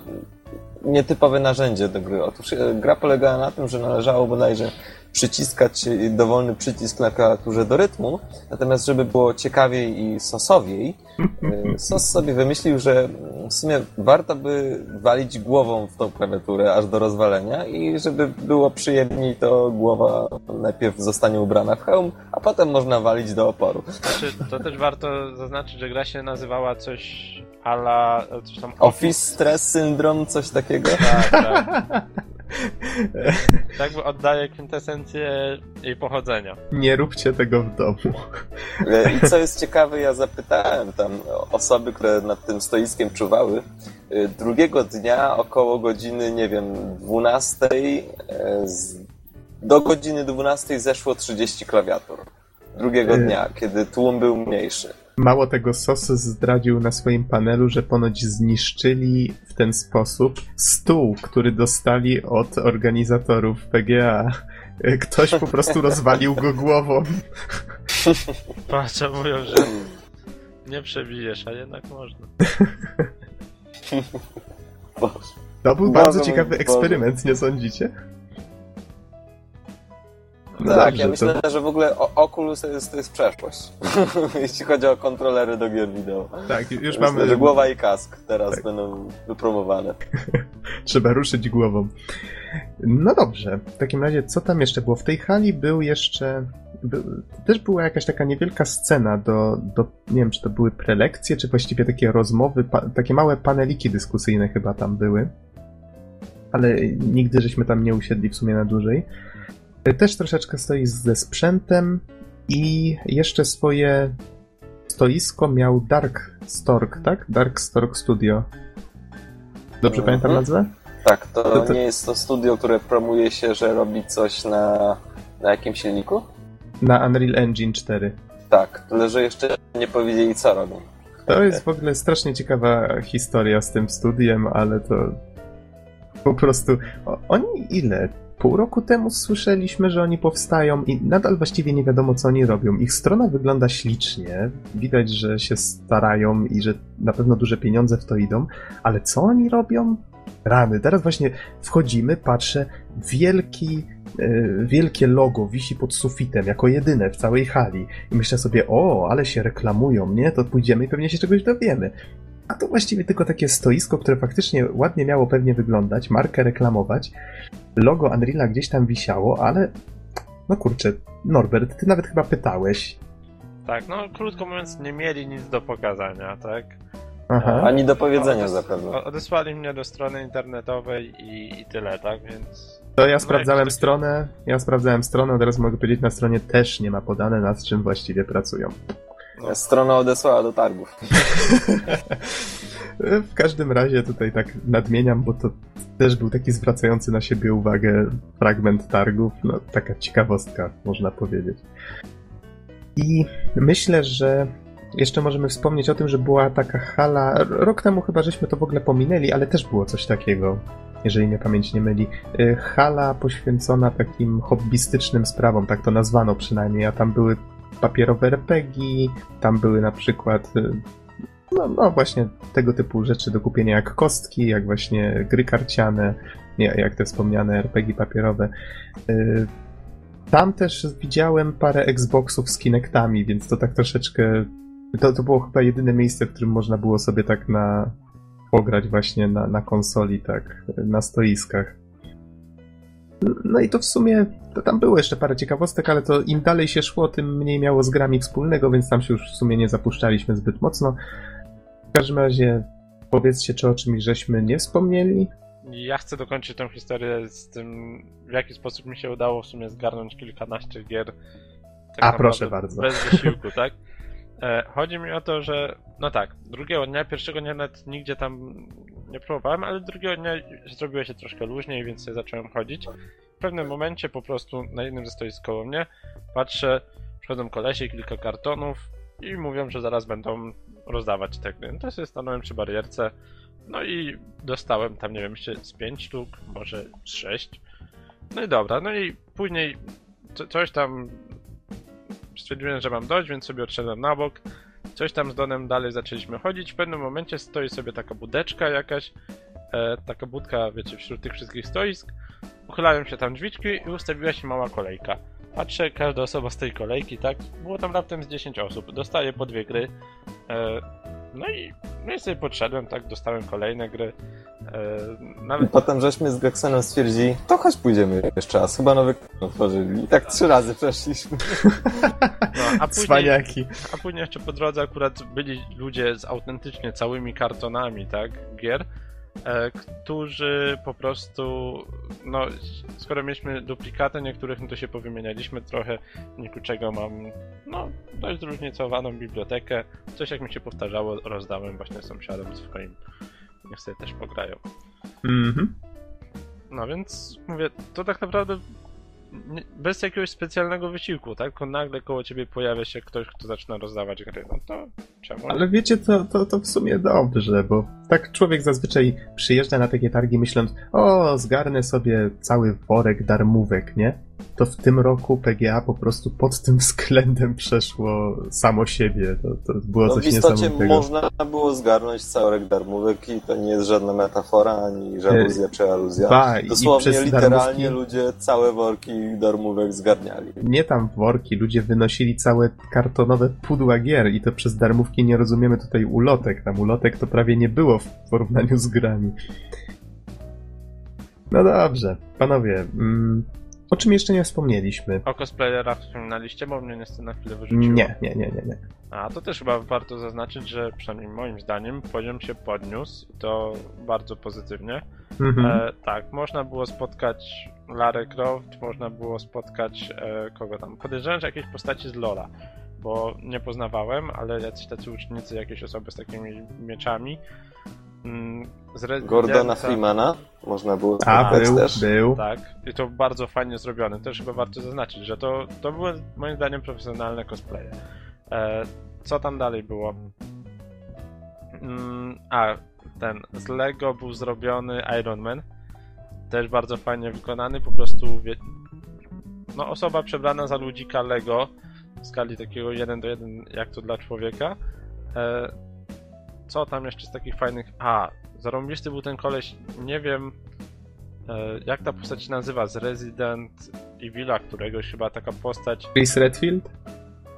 nietypowe narzędzie do gry. Otóż e, gra polegała na tym, że należało bodajże przyciskać e, dowolny przycisk na klawiaturze do rytmu, natomiast żeby było ciekawiej i sosowiej, e, SOS sobie wymyślił, że w sumie warto by walić głową w tą klawiaturę aż do rozwalenia i żeby było przyjemniej, to głowa najpierw zostanie ubrana w hełm, a potem można walić do oporu. Znaczy, to też warto zaznaczyć, że gra się nazywała coś ala... coś tam... Office Stress Syndrome, coś takiego? Tak, tak. Tak by oddaje kwintesencję jej pochodzenia. Nie róbcie tego w domu. E, I co jest ciekawe, ja zapytałem tam osoby, które nad tym stoiskiem czuwały. E, Drugiego dnia około godziny, nie wiem, 12, e, z, do godziny 12 zeszło 30 klawiatur. Drugiego E. dnia, kiedy tłum był mniejszy. Mało tego, Sos zdradził na swoim panelu, że ponoć zniszczyli w ten sposób stół, który dostali od organizatorów PGA. Ktoś po prostu rozwalił go głową. (laughs) Patrz, mówią, że nie przebijesz, a jednak można. (laughs) To był bardzo ciekawy eksperyment, nie sądzicie? No tak, dobrze, ja myślę, to, że w ogóle Oculus to jest, to jest przeszłość. (laughs) Jeśli chodzi o kontrolery do gier wideo. tak, już Myślę, mamy. że głowa i kask teraz Tak. będą wypromowane. (laughs) Trzeba ruszyć głową. No dobrze, w takim razie co tam jeszcze było? W tej hali był jeszcze. Był, też była jakaś taka niewielka scena do, do. Nie wiem, czy to były prelekcje, czy właściwie takie rozmowy, pa, takie małe paneliki dyskusyjne chyba tam były. Ale nigdy żeśmy tam nie usiedli w sumie na dłużej. Też troszeczkę stoi ze sprzętem i jeszcze swoje stoisko miał Dark Stork, tak? Dark Stork Studio. Dobrze Mhm. pamiętam nazwę? Tak, to, To- to- nie jest to studio, które promuje się, że robi coś na, na jakimś silniku? Na Unreal Engine 4. Tak, tyle że jeszcze nie powiedzieli co robią. To jest w ogóle strasznie ciekawa historia z tym studiem, ale to po prostu. O, oni ile? Pół roku temu słyszeliśmy, że oni powstają i nadal właściwie nie wiadomo, co oni robią. Ich strona wygląda ślicznie, widać, że się starają i że na pewno duże pieniądze w to idą, ale co oni robią? Rany. Teraz właśnie wchodzimy, patrzę, wielki, e, wielkie logo wisi pod sufitem, jako jedyne w całej hali. I myślę sobie, o, ale się reklamują, nie? To pójdziemy i pewnie się czegoś dowiemy. A to właściwie tylko takie stoisko, które faktycznie ładnie miało pewnie wyglądać, markę reklamować. Logo Unreala gdzieś tam wisiało, ale no kurczę, Norbert, ty nawet chyba pytałeś. Tak, no krótko mówiąc, nie mieli nic do pokazania, tak? Aha. Ani do powiedzenia Odes- zapewne. Odesłali mnie do strony internetowej i, i tyle, tak? Więc To ja No, sprawdzałem stronę, ja sprawdzałem stronę, od razu mogę powiedzieć, na stronie też nie ma podane, nad czym właściwie pracują. Strona odesłała do targów. (laughs) W każdym razie tutaj tak nadmieniam, bo to też był taki zwracający na siebie uwagę fragment targów, no taka ciekawostka, można powiedzieć. I myślę, że jeszcze możemy wspomnieć o tym, że była taka hala, rok temu chyba żeśmy to w ogóle pominęli, ale też było coś takiego, jeżeli mnie pamięć nie myli. Y, Hala poświęcona takim hobbystycznym sprawom, tak to nazwano przynajmniej, a tam były papierowe RPG, tam były na przykład y, no, no właśnie tego typu rzeczy do kupienia jak kostki, jak właśnie gry karciane, jak te wspomniane RPG papierowe. Y, Tam też widziałem parę Xboxów z Kinectami, więc to tak troszeczkę. To, to było chyba jedyne miejsce, w którym można było sobie tak na pograć właśnie na, na konsoli, tak na stoiskach. No i to w sumie, to tam było jeszcze parę ciekawostek, ale to im dalej się szło, tym mniej miało z grami wspólnego, więc tam się już w sumie nie zapuszczaliśmy zbyt mocno. W każdym razie powiedzcie, czy o czymś żeśmy nie wspomnieli? Ja chcę dokończyć tę historię z tym, w jaki sposób mi się udało w sumie zgarnąć kilkanaście gier. Tak A, proszę bardzo. Bez wysiłku, (laughs) tak? E, chodzi mi o to, że no tak, drugiego dnia, pierwszego dnia nawet nigdzie tam nie próbowałem, ale drugiego dnia zrobiło się troszkę luźniej, więc sobie zacząłem chodzić. W pewnym momencie po prostu na jednym ze stoisk koło mnie patrzę, przychodzą kolesie, kilka kartonów i mówią, że zaraz będą rozdawać te gry. No to sobie stanąłem przy barierce, no i dostałem tam, nie wiem, jeszcze z 5 sztuk, może z 6. No i dobra, no i później co, coś tam stwierdziłem, że mam dość, więc sobie odszedłem na bok. Coś tam z Donem dalej zaczęliśmy chodzić. W pewnym momencie stoi sobie taka budeczka jakaś, e, taka budka, wiecie, wśród tych wszystkich stoisk. Uchylają się tam drzwiczki i ustawiła się mała kolejka. Patrzę, każda osoba z tej kolejki, tak? Było tam raptem z 10 osób. Dostaję po dwie gry. E, no i, no i sobie podszedłem, tak? Dostałem kolejne gry. E, I nawet potem żeśmy z Geksenem stwierdzili, to chodź pójdziemy jeszcze raz, chyba nowy otworzyli. I tak trzy razy przeszliśmy. no, a później. A później jeszcze po drodze akurat byli ludzie z autentycznie całymi kartonami, tak, gier, którzy po prostu, no, skoro mieliśmy duplikaty niektórych, no to się powymienialiśmy trochę, w wyniku czego mam, no, dość zróżnicowaną bibliotekę. Coś jak mi się powtarzało, rozdałem właśnie sąsiadom swoim. Niech sobie też pograją. Mhm. No więc mówię, to tak naprawdę bez jakiegoś specjalnego wysiłku, tak? Tylko nagle koło ciebie pojawia się ktoś, kto zaczyna rozdawać gry. No to czemu? Ale wiecie, to, to, to w sumie dobrze, bo tak człowiek zazwyczaj przyjeżdża na takie targi myśląc, o, zgarnę sobie cały worek darmówek, nie? To w tym roku PGA po prostu pod tym względem przeszło samo siebie. To, to było No, w coś istocie niesamowitego. można było zgarnąć cały rek darmówek i to nie jest żadna metafora, ani żaluzja czy aluzja. Ba, i Dosłownie, przez literalnie darmówki- ludzie całe worki darmówek zgarniali. Nie tam worki, ludzie wynosili całe kartonowe pudła gier i to przez darmówki nie rozumiemy tutaj ulotek. Tam ulotek to prawie nie było w porównaniu z grami. No dobrze, panowie, mm, o czym jeszcze nie wspomnieliśmy? O cosplayerach wspominaliście, bo mnie niestety na chwilę wyrzuciło. Nie, nie, nie, nie, nie. A to też chyba warto zaznaczyć, że przynajmniej moim zdaniem poziom się podniósł i to bardzo pozytywnie. Mhm. E, tak, można było spotkać Lara Croft, można było spotkać e, kogo tam. Podejrzewam, że jakieś postaci z Lola, bo nie poznawałem, ale jacyś tacy ucznicy, jakieś osoby z takimi mieczami. Mm, Gordona Freemana można było A, był, też. był. Tak, i to bardzo fajnie zrobione. Też chyba warto zaznaczyć, że to, to były moim zdaniem profesjonalne cosplaye. E, co tam dalej było? Mm, a, ten z Lego był zrobiony Iron Man. Też bardzo fajnie wykonany, po prostu wie... no osoba przebrana za ludzika Lego w skali takiego 1 do 1 jak to dla człowieka. E, co tam jeszcze z takich fajnych... A, zarąbisty był ten koleś, nie wiem e, jak ta postać się nazywa, z Resident Evil'a któregoś chyba taka postać. Chris Redfield?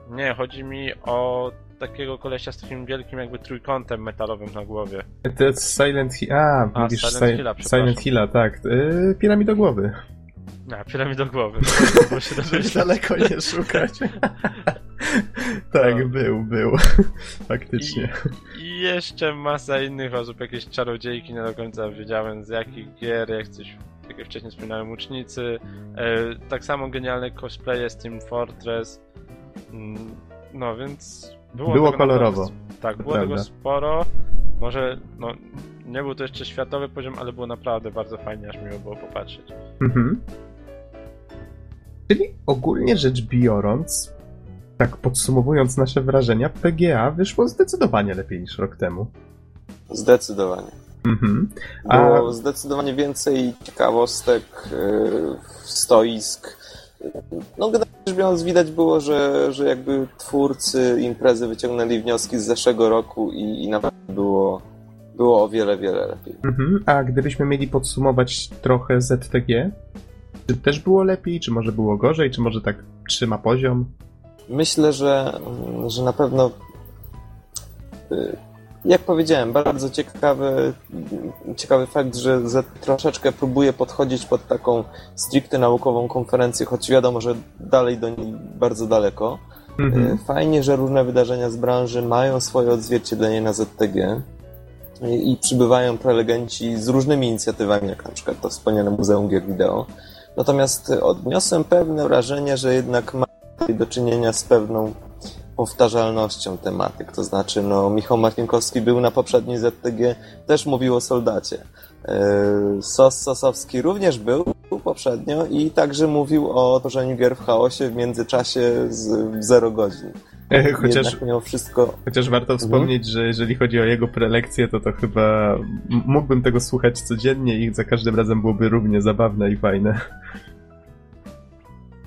Nie, chodzi mi o takiego kolesia z takim wielkim jakby trójkątem metalowym na głowie. To jest Silent Hill. A, A, mówisz Silent Si- Hilla. Silent Hilla, tak. Yy, Piramidogłowy. A, piera mi do głowy. (laughs) Żeby daleko nie szukać. (laughs) tak, No. był, był. (laughs) Faktycznie. I jeszcze masa innych osób, jakieś czarodziejki, nie do końca wiedziałem z jakich gier, jak coś, jak wcześniej wspominałem, łucznicy. E, tak samo genialne cosplaye z Team Fortress. Mm, No więc było, Było tego kolorowo. Tak, było tego prawda. sporo. Może, no, nie był to jeszcze światowy poziom, ale było naprawdę bardzo fajnie, aż miło było popatrzeć. Mhm. Czyli ogólnie rzecz biorąc, tak podsumowując nasze wrażenia, PGA wyszło zdecydowanie lepiej niż rok temu. Zdecydowanie. Mhm. A- Było zdecydowanie więcej ciekawostek, yy, stoisk. No, generalnie rzecz biorąc, widać było, że, że jakby twórcy imprezy wyciągnęli wnioski z zeszłego roku i, i naprawdę było, było o wiele, wiele lepiej. Mhm. A gdybyśmy mieli podsumować trochę ZTG, czy też było lepiej, czy może było gorzej, czy może tak trzyma poziom? Myślę, że, że na pewno y, jak powiedziałem, bardzo ciekawy, ciekawy fakt, że Z troszeczkę próbuje podchodzić pod taką stricte naukową konferencję, choć wiadomo, że dalej do niej bardzo daleko. Mhm. Fajnie, że różne wydarzenia z branży mają swoje odzwierciedlenie na ZTG i, przybywają prelegenci z różnymi inicjatywami, jak na przykład to wspomniane Muzeum Gier Wideo. Natomiast odniosłem pewne wrażenie, że jednak ma do czynienia z pewną powtarzalnością tematyk. To znaczy, no, Michał Martinkowski był na poprzedniej ZTG, też mówił o soldacie. Yy, Sos Sosowski również był poprzednio i także mówił o tworzeniu gier w chaosie w międzyczasie z zero godzin. E, Chociaż, wszystko chociaż warto wspomnieć, że jeżeli chodzi o jego prelekcję, to to chyba mógłbym tego słuchać codziennie i za każdym razem byłoby równie zabawne i fajne.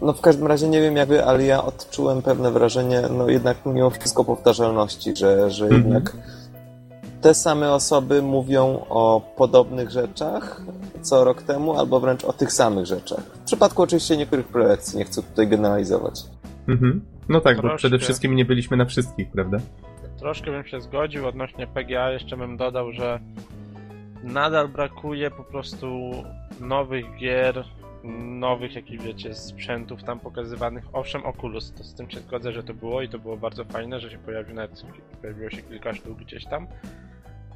No w każdym razie nie wiem jakby, ale ja odczułem pewne wrażenie, no jednak mimo wszystko powtarzalności, że, że Mhm. jednak te same osoby mówią o podobnych rzeczach co rok temu, albo wręcz o tych samych rzeczach. W przypadku oczywiście niektórych prelekcji, nie chcę tutaj generalizować. Mhm. No tak, bo Troszkę. przede wszystkim nie byliśmy na wszystkich, prawda? Troszkę bym się zgodził odnośnie PGA, jeszcze bym dodał, że nadal brakuje po prostu nowych gier, nowych, jakich wiecie, sprzętów tam pokazywanych. Owszem, Oculus, to z tym się zgodzę, że to było i to było bardzo fajne, że się pojawił nawet, pojawiło się kilka sztuk gdzieś tam,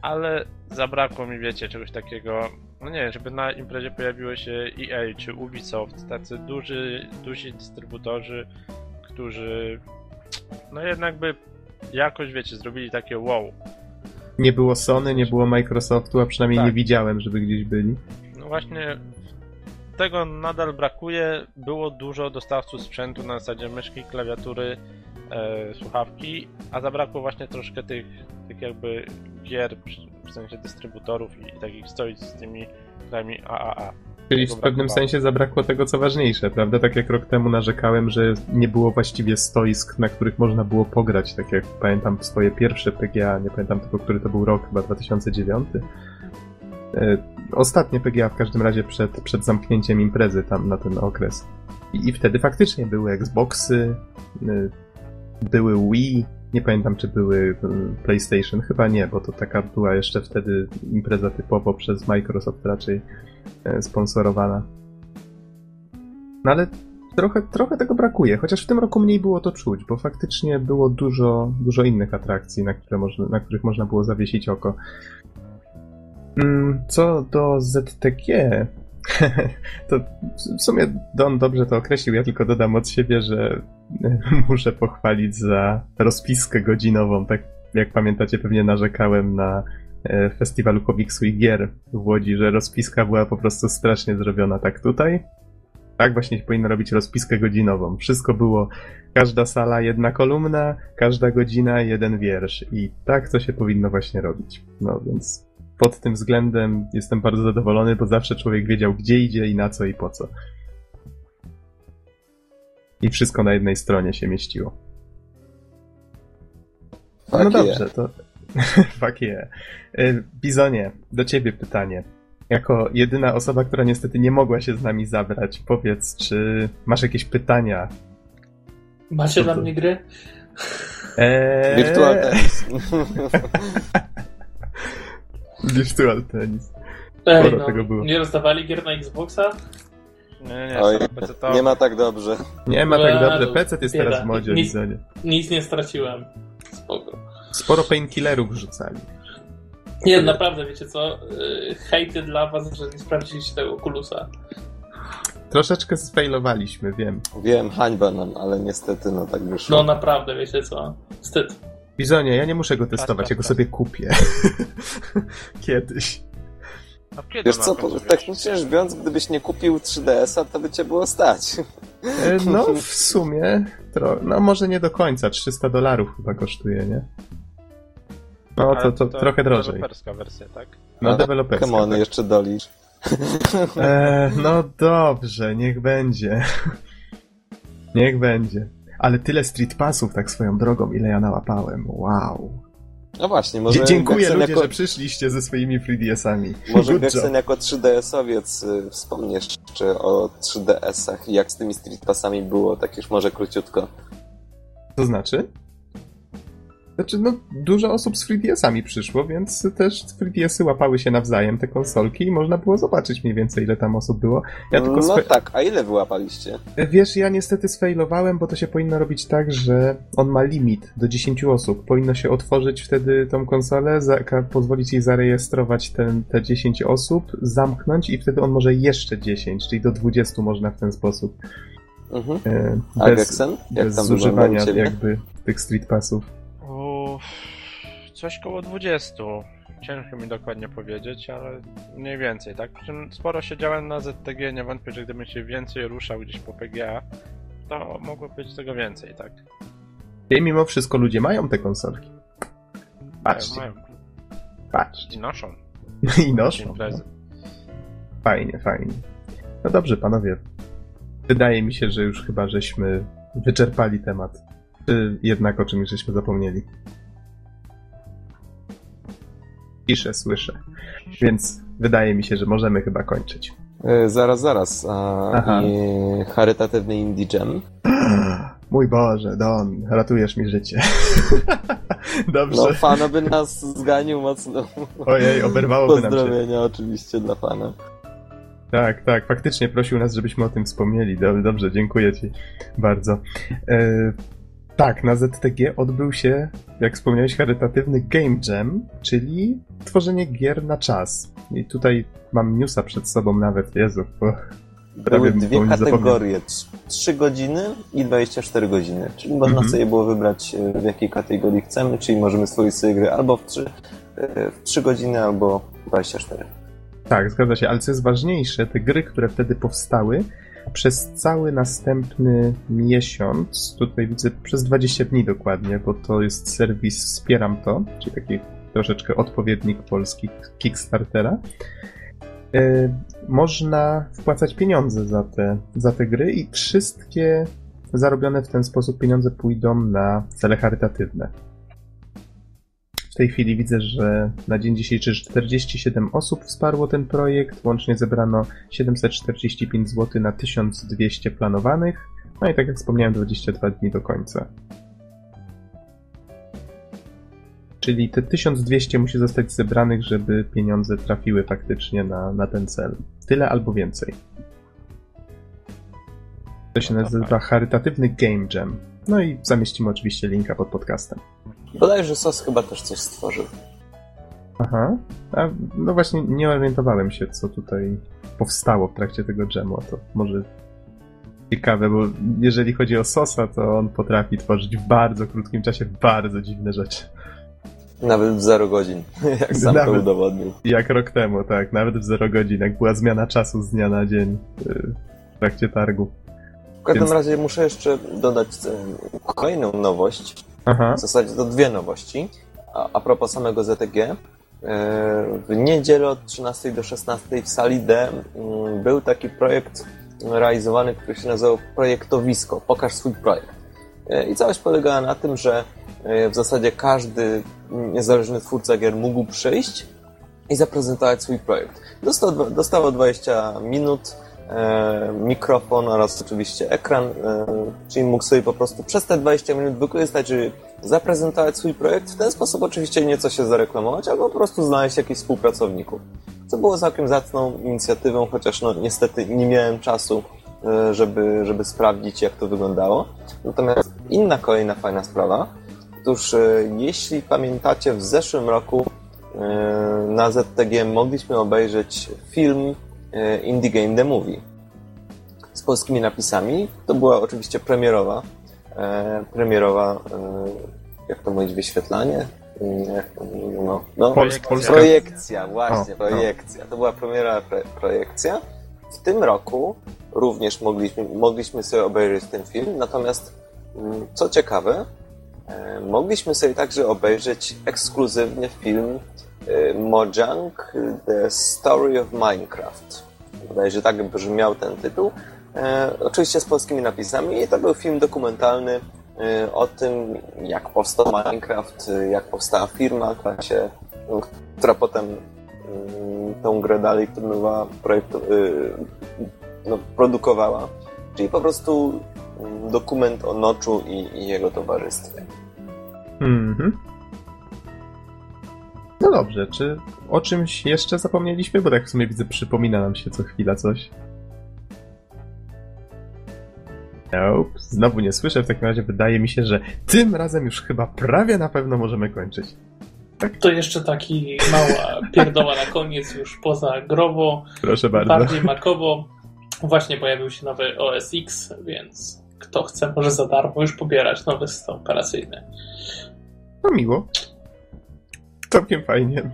ale zabrakło mi, wiecie, czegoś takiego, no nie żeby na imprezie pojawiło się EA czy Ubisoft, tacy duży, duzi dystrybutorzy, którzy no jednak by jakoś, wiecie, zrobili takie wow. Nie było Sony, nie było Microsoftu, a przynajmniej Tak. nie widziałem, żeby gdzieś byli. No właśnie tego nadal brakuje. Było dużo dostawców sprzętu na zasadzie myszki, klawiatury, e, słuchawki, a zabrakło właśnie troszkę tych, tych jakby gier, w sensie dystrybutorów i, i takich stoisk z tymi grami AAA. Czyli w pewnym sensie zabrakło tego, co ważniejsze, prawda? Tak jak rok temu narzekałem, że nie było właściwie stoisk, na których można było pograć, tak jak pamiętam swoje pierwsze PGA, nie pamiętam tylko, który to był rok, chyba 2009. E, Ostatnie PGA w każdym razie przed, przed zamknięciem imprezy tam na ten okres. I, I wtedy faktycznie były Xboxy, y, były Wii, nie pamiętam czy były y, PlayStation, chyba nie, bo to taka była jeszcze wtedy impreza typowo przez Microsoft raczej e, sponsorowana. No ale trochę, trochę tego brakuje, chociaż w tym roku mniej było to czuć, bo faktycznie było dużo, dużo innych atrakcji, na, które można, na których można było zawiesić oko. Mm, Co do ZTG, (laughs) to w sumie Don dobrze to określił, ja tylko dodam od siebie, że (laughs) muszę pochwalić za rozpiskę godzinową. Tak jak pamiętacie, pewnie narzekałem na e, festiwalu komiksu i gier w Łodzi, że rozpiska była po prostu strasznie zrobiona. Tak tutaj? Tak właśnie powinno robić rozpiskę godzinową. Wszystko było, każda sala jedna kolumna, każda godzina jeden wiersz i tak to się powinno właśnie robić. No więc pod tym względem jestem bardzo zadowolony, bo zawsze człowiek wiedział gdzie idzie i na co i po co. I wszystko na jednej stronie się mieściło. Fuck no yeah. dobrze, to. (laughs) Fuck yeah. Bizonie, do ciebie pytanie. Jako jedyna osoba, która niestety nie mogła się z nami zabrać, powiedz, czy masz jakieś pytania? Macie To dla mnie gry? Eee, Virtual (laughs) Tennis. Virtual Tennis. Ej, Sporo no, tego było. nie rozdawali gier na Xboxa? Nie, nie, Oj, nie ma tak dobrze. Nie ma tak dobrze. no, PC jest bieda. teraz w modzie, Nic- Bizonie. Nic nie straciłem. Spoko. Sporo painkillerów wrzucali. Nie, naprawdę, wiecie co? Yy, Hejty dla was, że nie sprawdziliście tego Oculusa. Troszeczkę sfailowaliśmy, wiem. Wiem, hańba nam, ale niestety no tak wyszło. No naprawdę, wiecie co? Wstyd. Bizonie, ja nie muszę go testować, tak, ja go tak. sobie kupię. (laughs) Kiedyś. A kiedy Wiesz co, po- technicznie rzecz biorąc, gdybyś nie kupił 3DS-a, to by cię było stać. E, No, w sumie, tro... no może nie do końca, 300 dolarów chyba kosztuje, nie? No, Ale to, to, trochę drożej. deweloperska wersja, tak? No, deweloperska. Come on, tak. jeszcze dolicz. E, no dobrze, niech będzie. (laughs) Niech będzie. Ale tyle street passów tak swoją drogą, ile ja nałapałem. Wow. No właśnie, może Dzie- dziękuję Geksen ludzie, jako, że przyszliście ze swoimi 3DS-ami. może Geksen jako 3DS-owiec y, wspomniesz jeszcze o 3DS-ach i jak z tymi Street Passami było, tak już może króciutko. To znaczy? Znaczy, no, dużo osób z 3DS-ami przyszło, więc też 3DS-y łapały się nawzajem, te konsolki, i można było zobaczyć mniej więcej, ile tam osób było. Ja tylko no tak, a ile wyłapaliście? Wiesz, ja niestety sfailowałem, bo to się powinno robić tak, że on ma limit do 10 osób. Powinno się otworzyć wtedy tą konsolę, za, pozwolić jej zarejestrować ten, te 10 osób, zamknąć i wtedy on może jeszcze 10, czyli do 20 można w ten sposób. Mhm. E, a bez? Jak bez zużywania jakby tych street passów. Coś koło 20. Ciężko mi dokładnie powiedzieć, ale mniej więcej, tak? Przy czym sporo siedziałem na ZTG, nie wątpię, że gdybym się więcej ruszał gdzieś po PGA, to mogło być tego więcej, tak? I mimo wszystko ludzie mają te konsolki. Patrzcie. Mają. Patrzcie. I noszą. (laughs) I noszą. No. Fajnie, fajnie. No dobrze, panowie. Wydaje mi się, że już chyba żeśmy wyczerpali temat. Czy jednak o czymś żeśmy zapomnieli? Ciszę słyszę. Więc wydaje mi się, że możemy chyba kończyć. E, zaraz, zaraz. A, i charytatywny Indie Jam? (clears throat) Mój Boże, Don, ratujesz mi życie. (laughs) Dobrze. No, fana by nas zganił mocno. Ojej, oberwałoby nam się. Pozdrowienia oczywiście dla fana. Tak, tak, faktycznie prosił nas, żebyśmy o tym wspomnieli. Dobrze, dziękuję Ci bardzo. Tak, na ZTG odbył się, jak wspomniałeś, charytatywny Game Jam, czyli tworzenie gier na czas. I tutaj mam newsa przed sobą nawet, Jezu, bo Były dwie kategorie, 3 godziny i 24 godziny, czyli można mhm. sobie było wybrać e, w jakiej kategorii chcemy, czyli możemy stworzyć sobie gry albo w 3, e, w 3 godziny, albo 24. Tak, zgadza się, ale co jest ważniejsze, te gry, które wtedy powstały, przez cały następny miesiąc, tutaj widzę przez 20 dni dokładnie, bo to jest serwis Wspieram To, czyli taki troszeczkę odpowiednik polski Kickstartera. Yy, można wpłacać pieniądze za te, za te gry i wszystkie zarobione w ten sposób pieniądze pójdą na cele charytatywne. W tej chwili widzę, że na dzień dzisiejszy 47 osób wsparło ten projekt. Łącznie zebrano 745 zł na 1200 planowanych. No i tak jak wspomniałem, 22 dni do końca. Czyli te 1200 musi zostać zebranych, żeby pieniądze trafiły faktycznie na, na ten cel. Tyle albo więcej. To się nazywa charytatywny Game Jam. No i zamieścimy oczywiście linka pod podcastem. Bodajże SOS chyba też coś stworzył. Aha. A, no właśnie nie orientowałem się, co tutaj powstało w trakcie tego jamu, to może ciekawe, bo jeżeli chodzi o Sosa, to on potrafi tworzyć w bardzo krótkim czasie bardzo dziwne rzeczy. Nawet w 0 godzin, (laughs) jak sam nawet, to udowodnił. Jak rok temu, tak, nawet w 0 godzin, jak była zmiana czasu z dnia na dzień y, w trakcie targu. W każdym Więc... razie muszę jeszcze dodać y, kolejną nowość, Aha. W zasadzie to dwie nowości. A, a propos samego ZTG, e, w niedzielę od 13 do 16 w sali D mm, był taki projekt realizowany, który się nazywał Projektowisko. Pokaż swój projekt. E, I całość polegała na tym, że e, w zasadzie każdy niezależny twórca gier mógł przyjść i zaprezentować swój projekt. Dostał, dostało 20 minut E, mikrofon oraz oczywiście ekran, e, czyli mógł sobie po prostu przez te 20 minut wykorzystać, żeby zaprezentować swój projekt, w ten sposób oczywiście nieco się zareklamować, albo po prostu znaleźć jakichś współpracowników. Co było całkiem zacną inicjatywą, chociaż no niestety nie miałem czasu, e, żeby, żeby sprawdzić jak to wyglądało. Natomiast inna kolejna fajna sprawa, otóż jeśli pamiętacie w zeszłym roku na ZTG mogliśmy obejrzeć film E, Indie Game The Movie z polskimi napisami. To była oczywiście premierowa, e, premierowa, e, jak to mówić, wyświetlanie? No, no, projekcja. projekcja, właśnie, o, projekcja. To była premiera pre, projekcja. W tym roku również mogliśmy, mogliśmy sobie obejrzeć ten film, natomiast mm, co ciekawe, mogliśmy sobie także obejrzeć ekskluzywnie film Mojang The Story of Minecraft. Bodajże tak brzmiał ten tytuł. E, oczywiście z polskimi napisami i to był film dokumentalny e, o tym, jak powstał Minecraft, jak powstała firma, która, się, która potem mm, tą grę dalej e, no, produkowała. Czyli po prostu mm, dokument o Noczu i, i jego towarzystwie. Mhm. No dobrze, czy o czymś jeszcze zapomnieliśmy? Bo tak w sumie widzę, przypomina nam się co chwila coś. Nope, znowu nie słyszę. W takim razie wydaje mi się, że tym razem już chyba prawie na pewno możemy kończyć. To jeszcze taki mała pierdoła na koniec, już poza growo, Proszę bardzo. bardziej makowo. Właśnie pojawił się nowy OS X, więc kto chce może za darmo już pobierać nowy system operacyjny. No miło. Całkiem fajnie.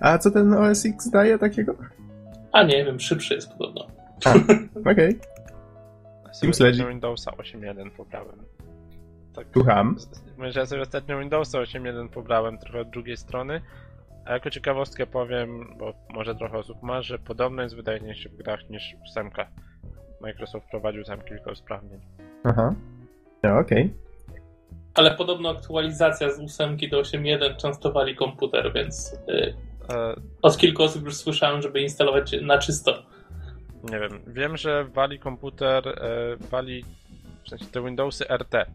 A co ten OS X daje takiego? A nie wiem, szybszy jest podobno. Okej, Ja sobie Team Sledge. ostatnio Windowsa 8.1 pobrałem. Tak, słucham. Mówię, ja sobie ostatnio Windowsa 8.1 pobrałem trochę od drugiej strony. A jako ciekawostkę powiem, bo może trochę osób ma, że podobno jest wydajniejszy w grach niż 8. Microsoft wprowadził tam kilka usprawnień. Aha. No okej. Ale podobno aktualizacja z 8 do 8.1 często wali komputer, więc y, E, od kilku osób już słyszałem, żeby instalować na czysto. nie wiem, wiem, że wali komputer, e, wali w sensie te Windowsy RT.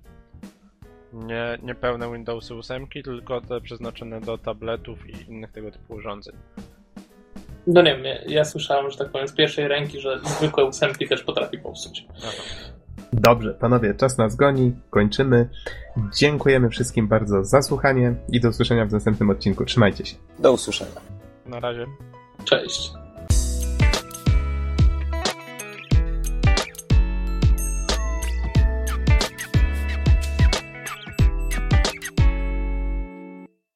Nie, nie pełne Windowsy 8, tylko te przeznaczone do tabletów i innych tego typu urządzeń. No nie wiem, ja, ja słyszałem, że tak powiem, z pierwszej ręki, że zwykłe 8 też potrafi popsuć. Aha. Dobrze, panowie, czas nas goni. Kończymy. Dziękujemy wszystkim bardzo za słuchanie i do usłyszenia w następnym odcinku. Trzymajcie się. Do usłyszenia. Na razie. Cześć.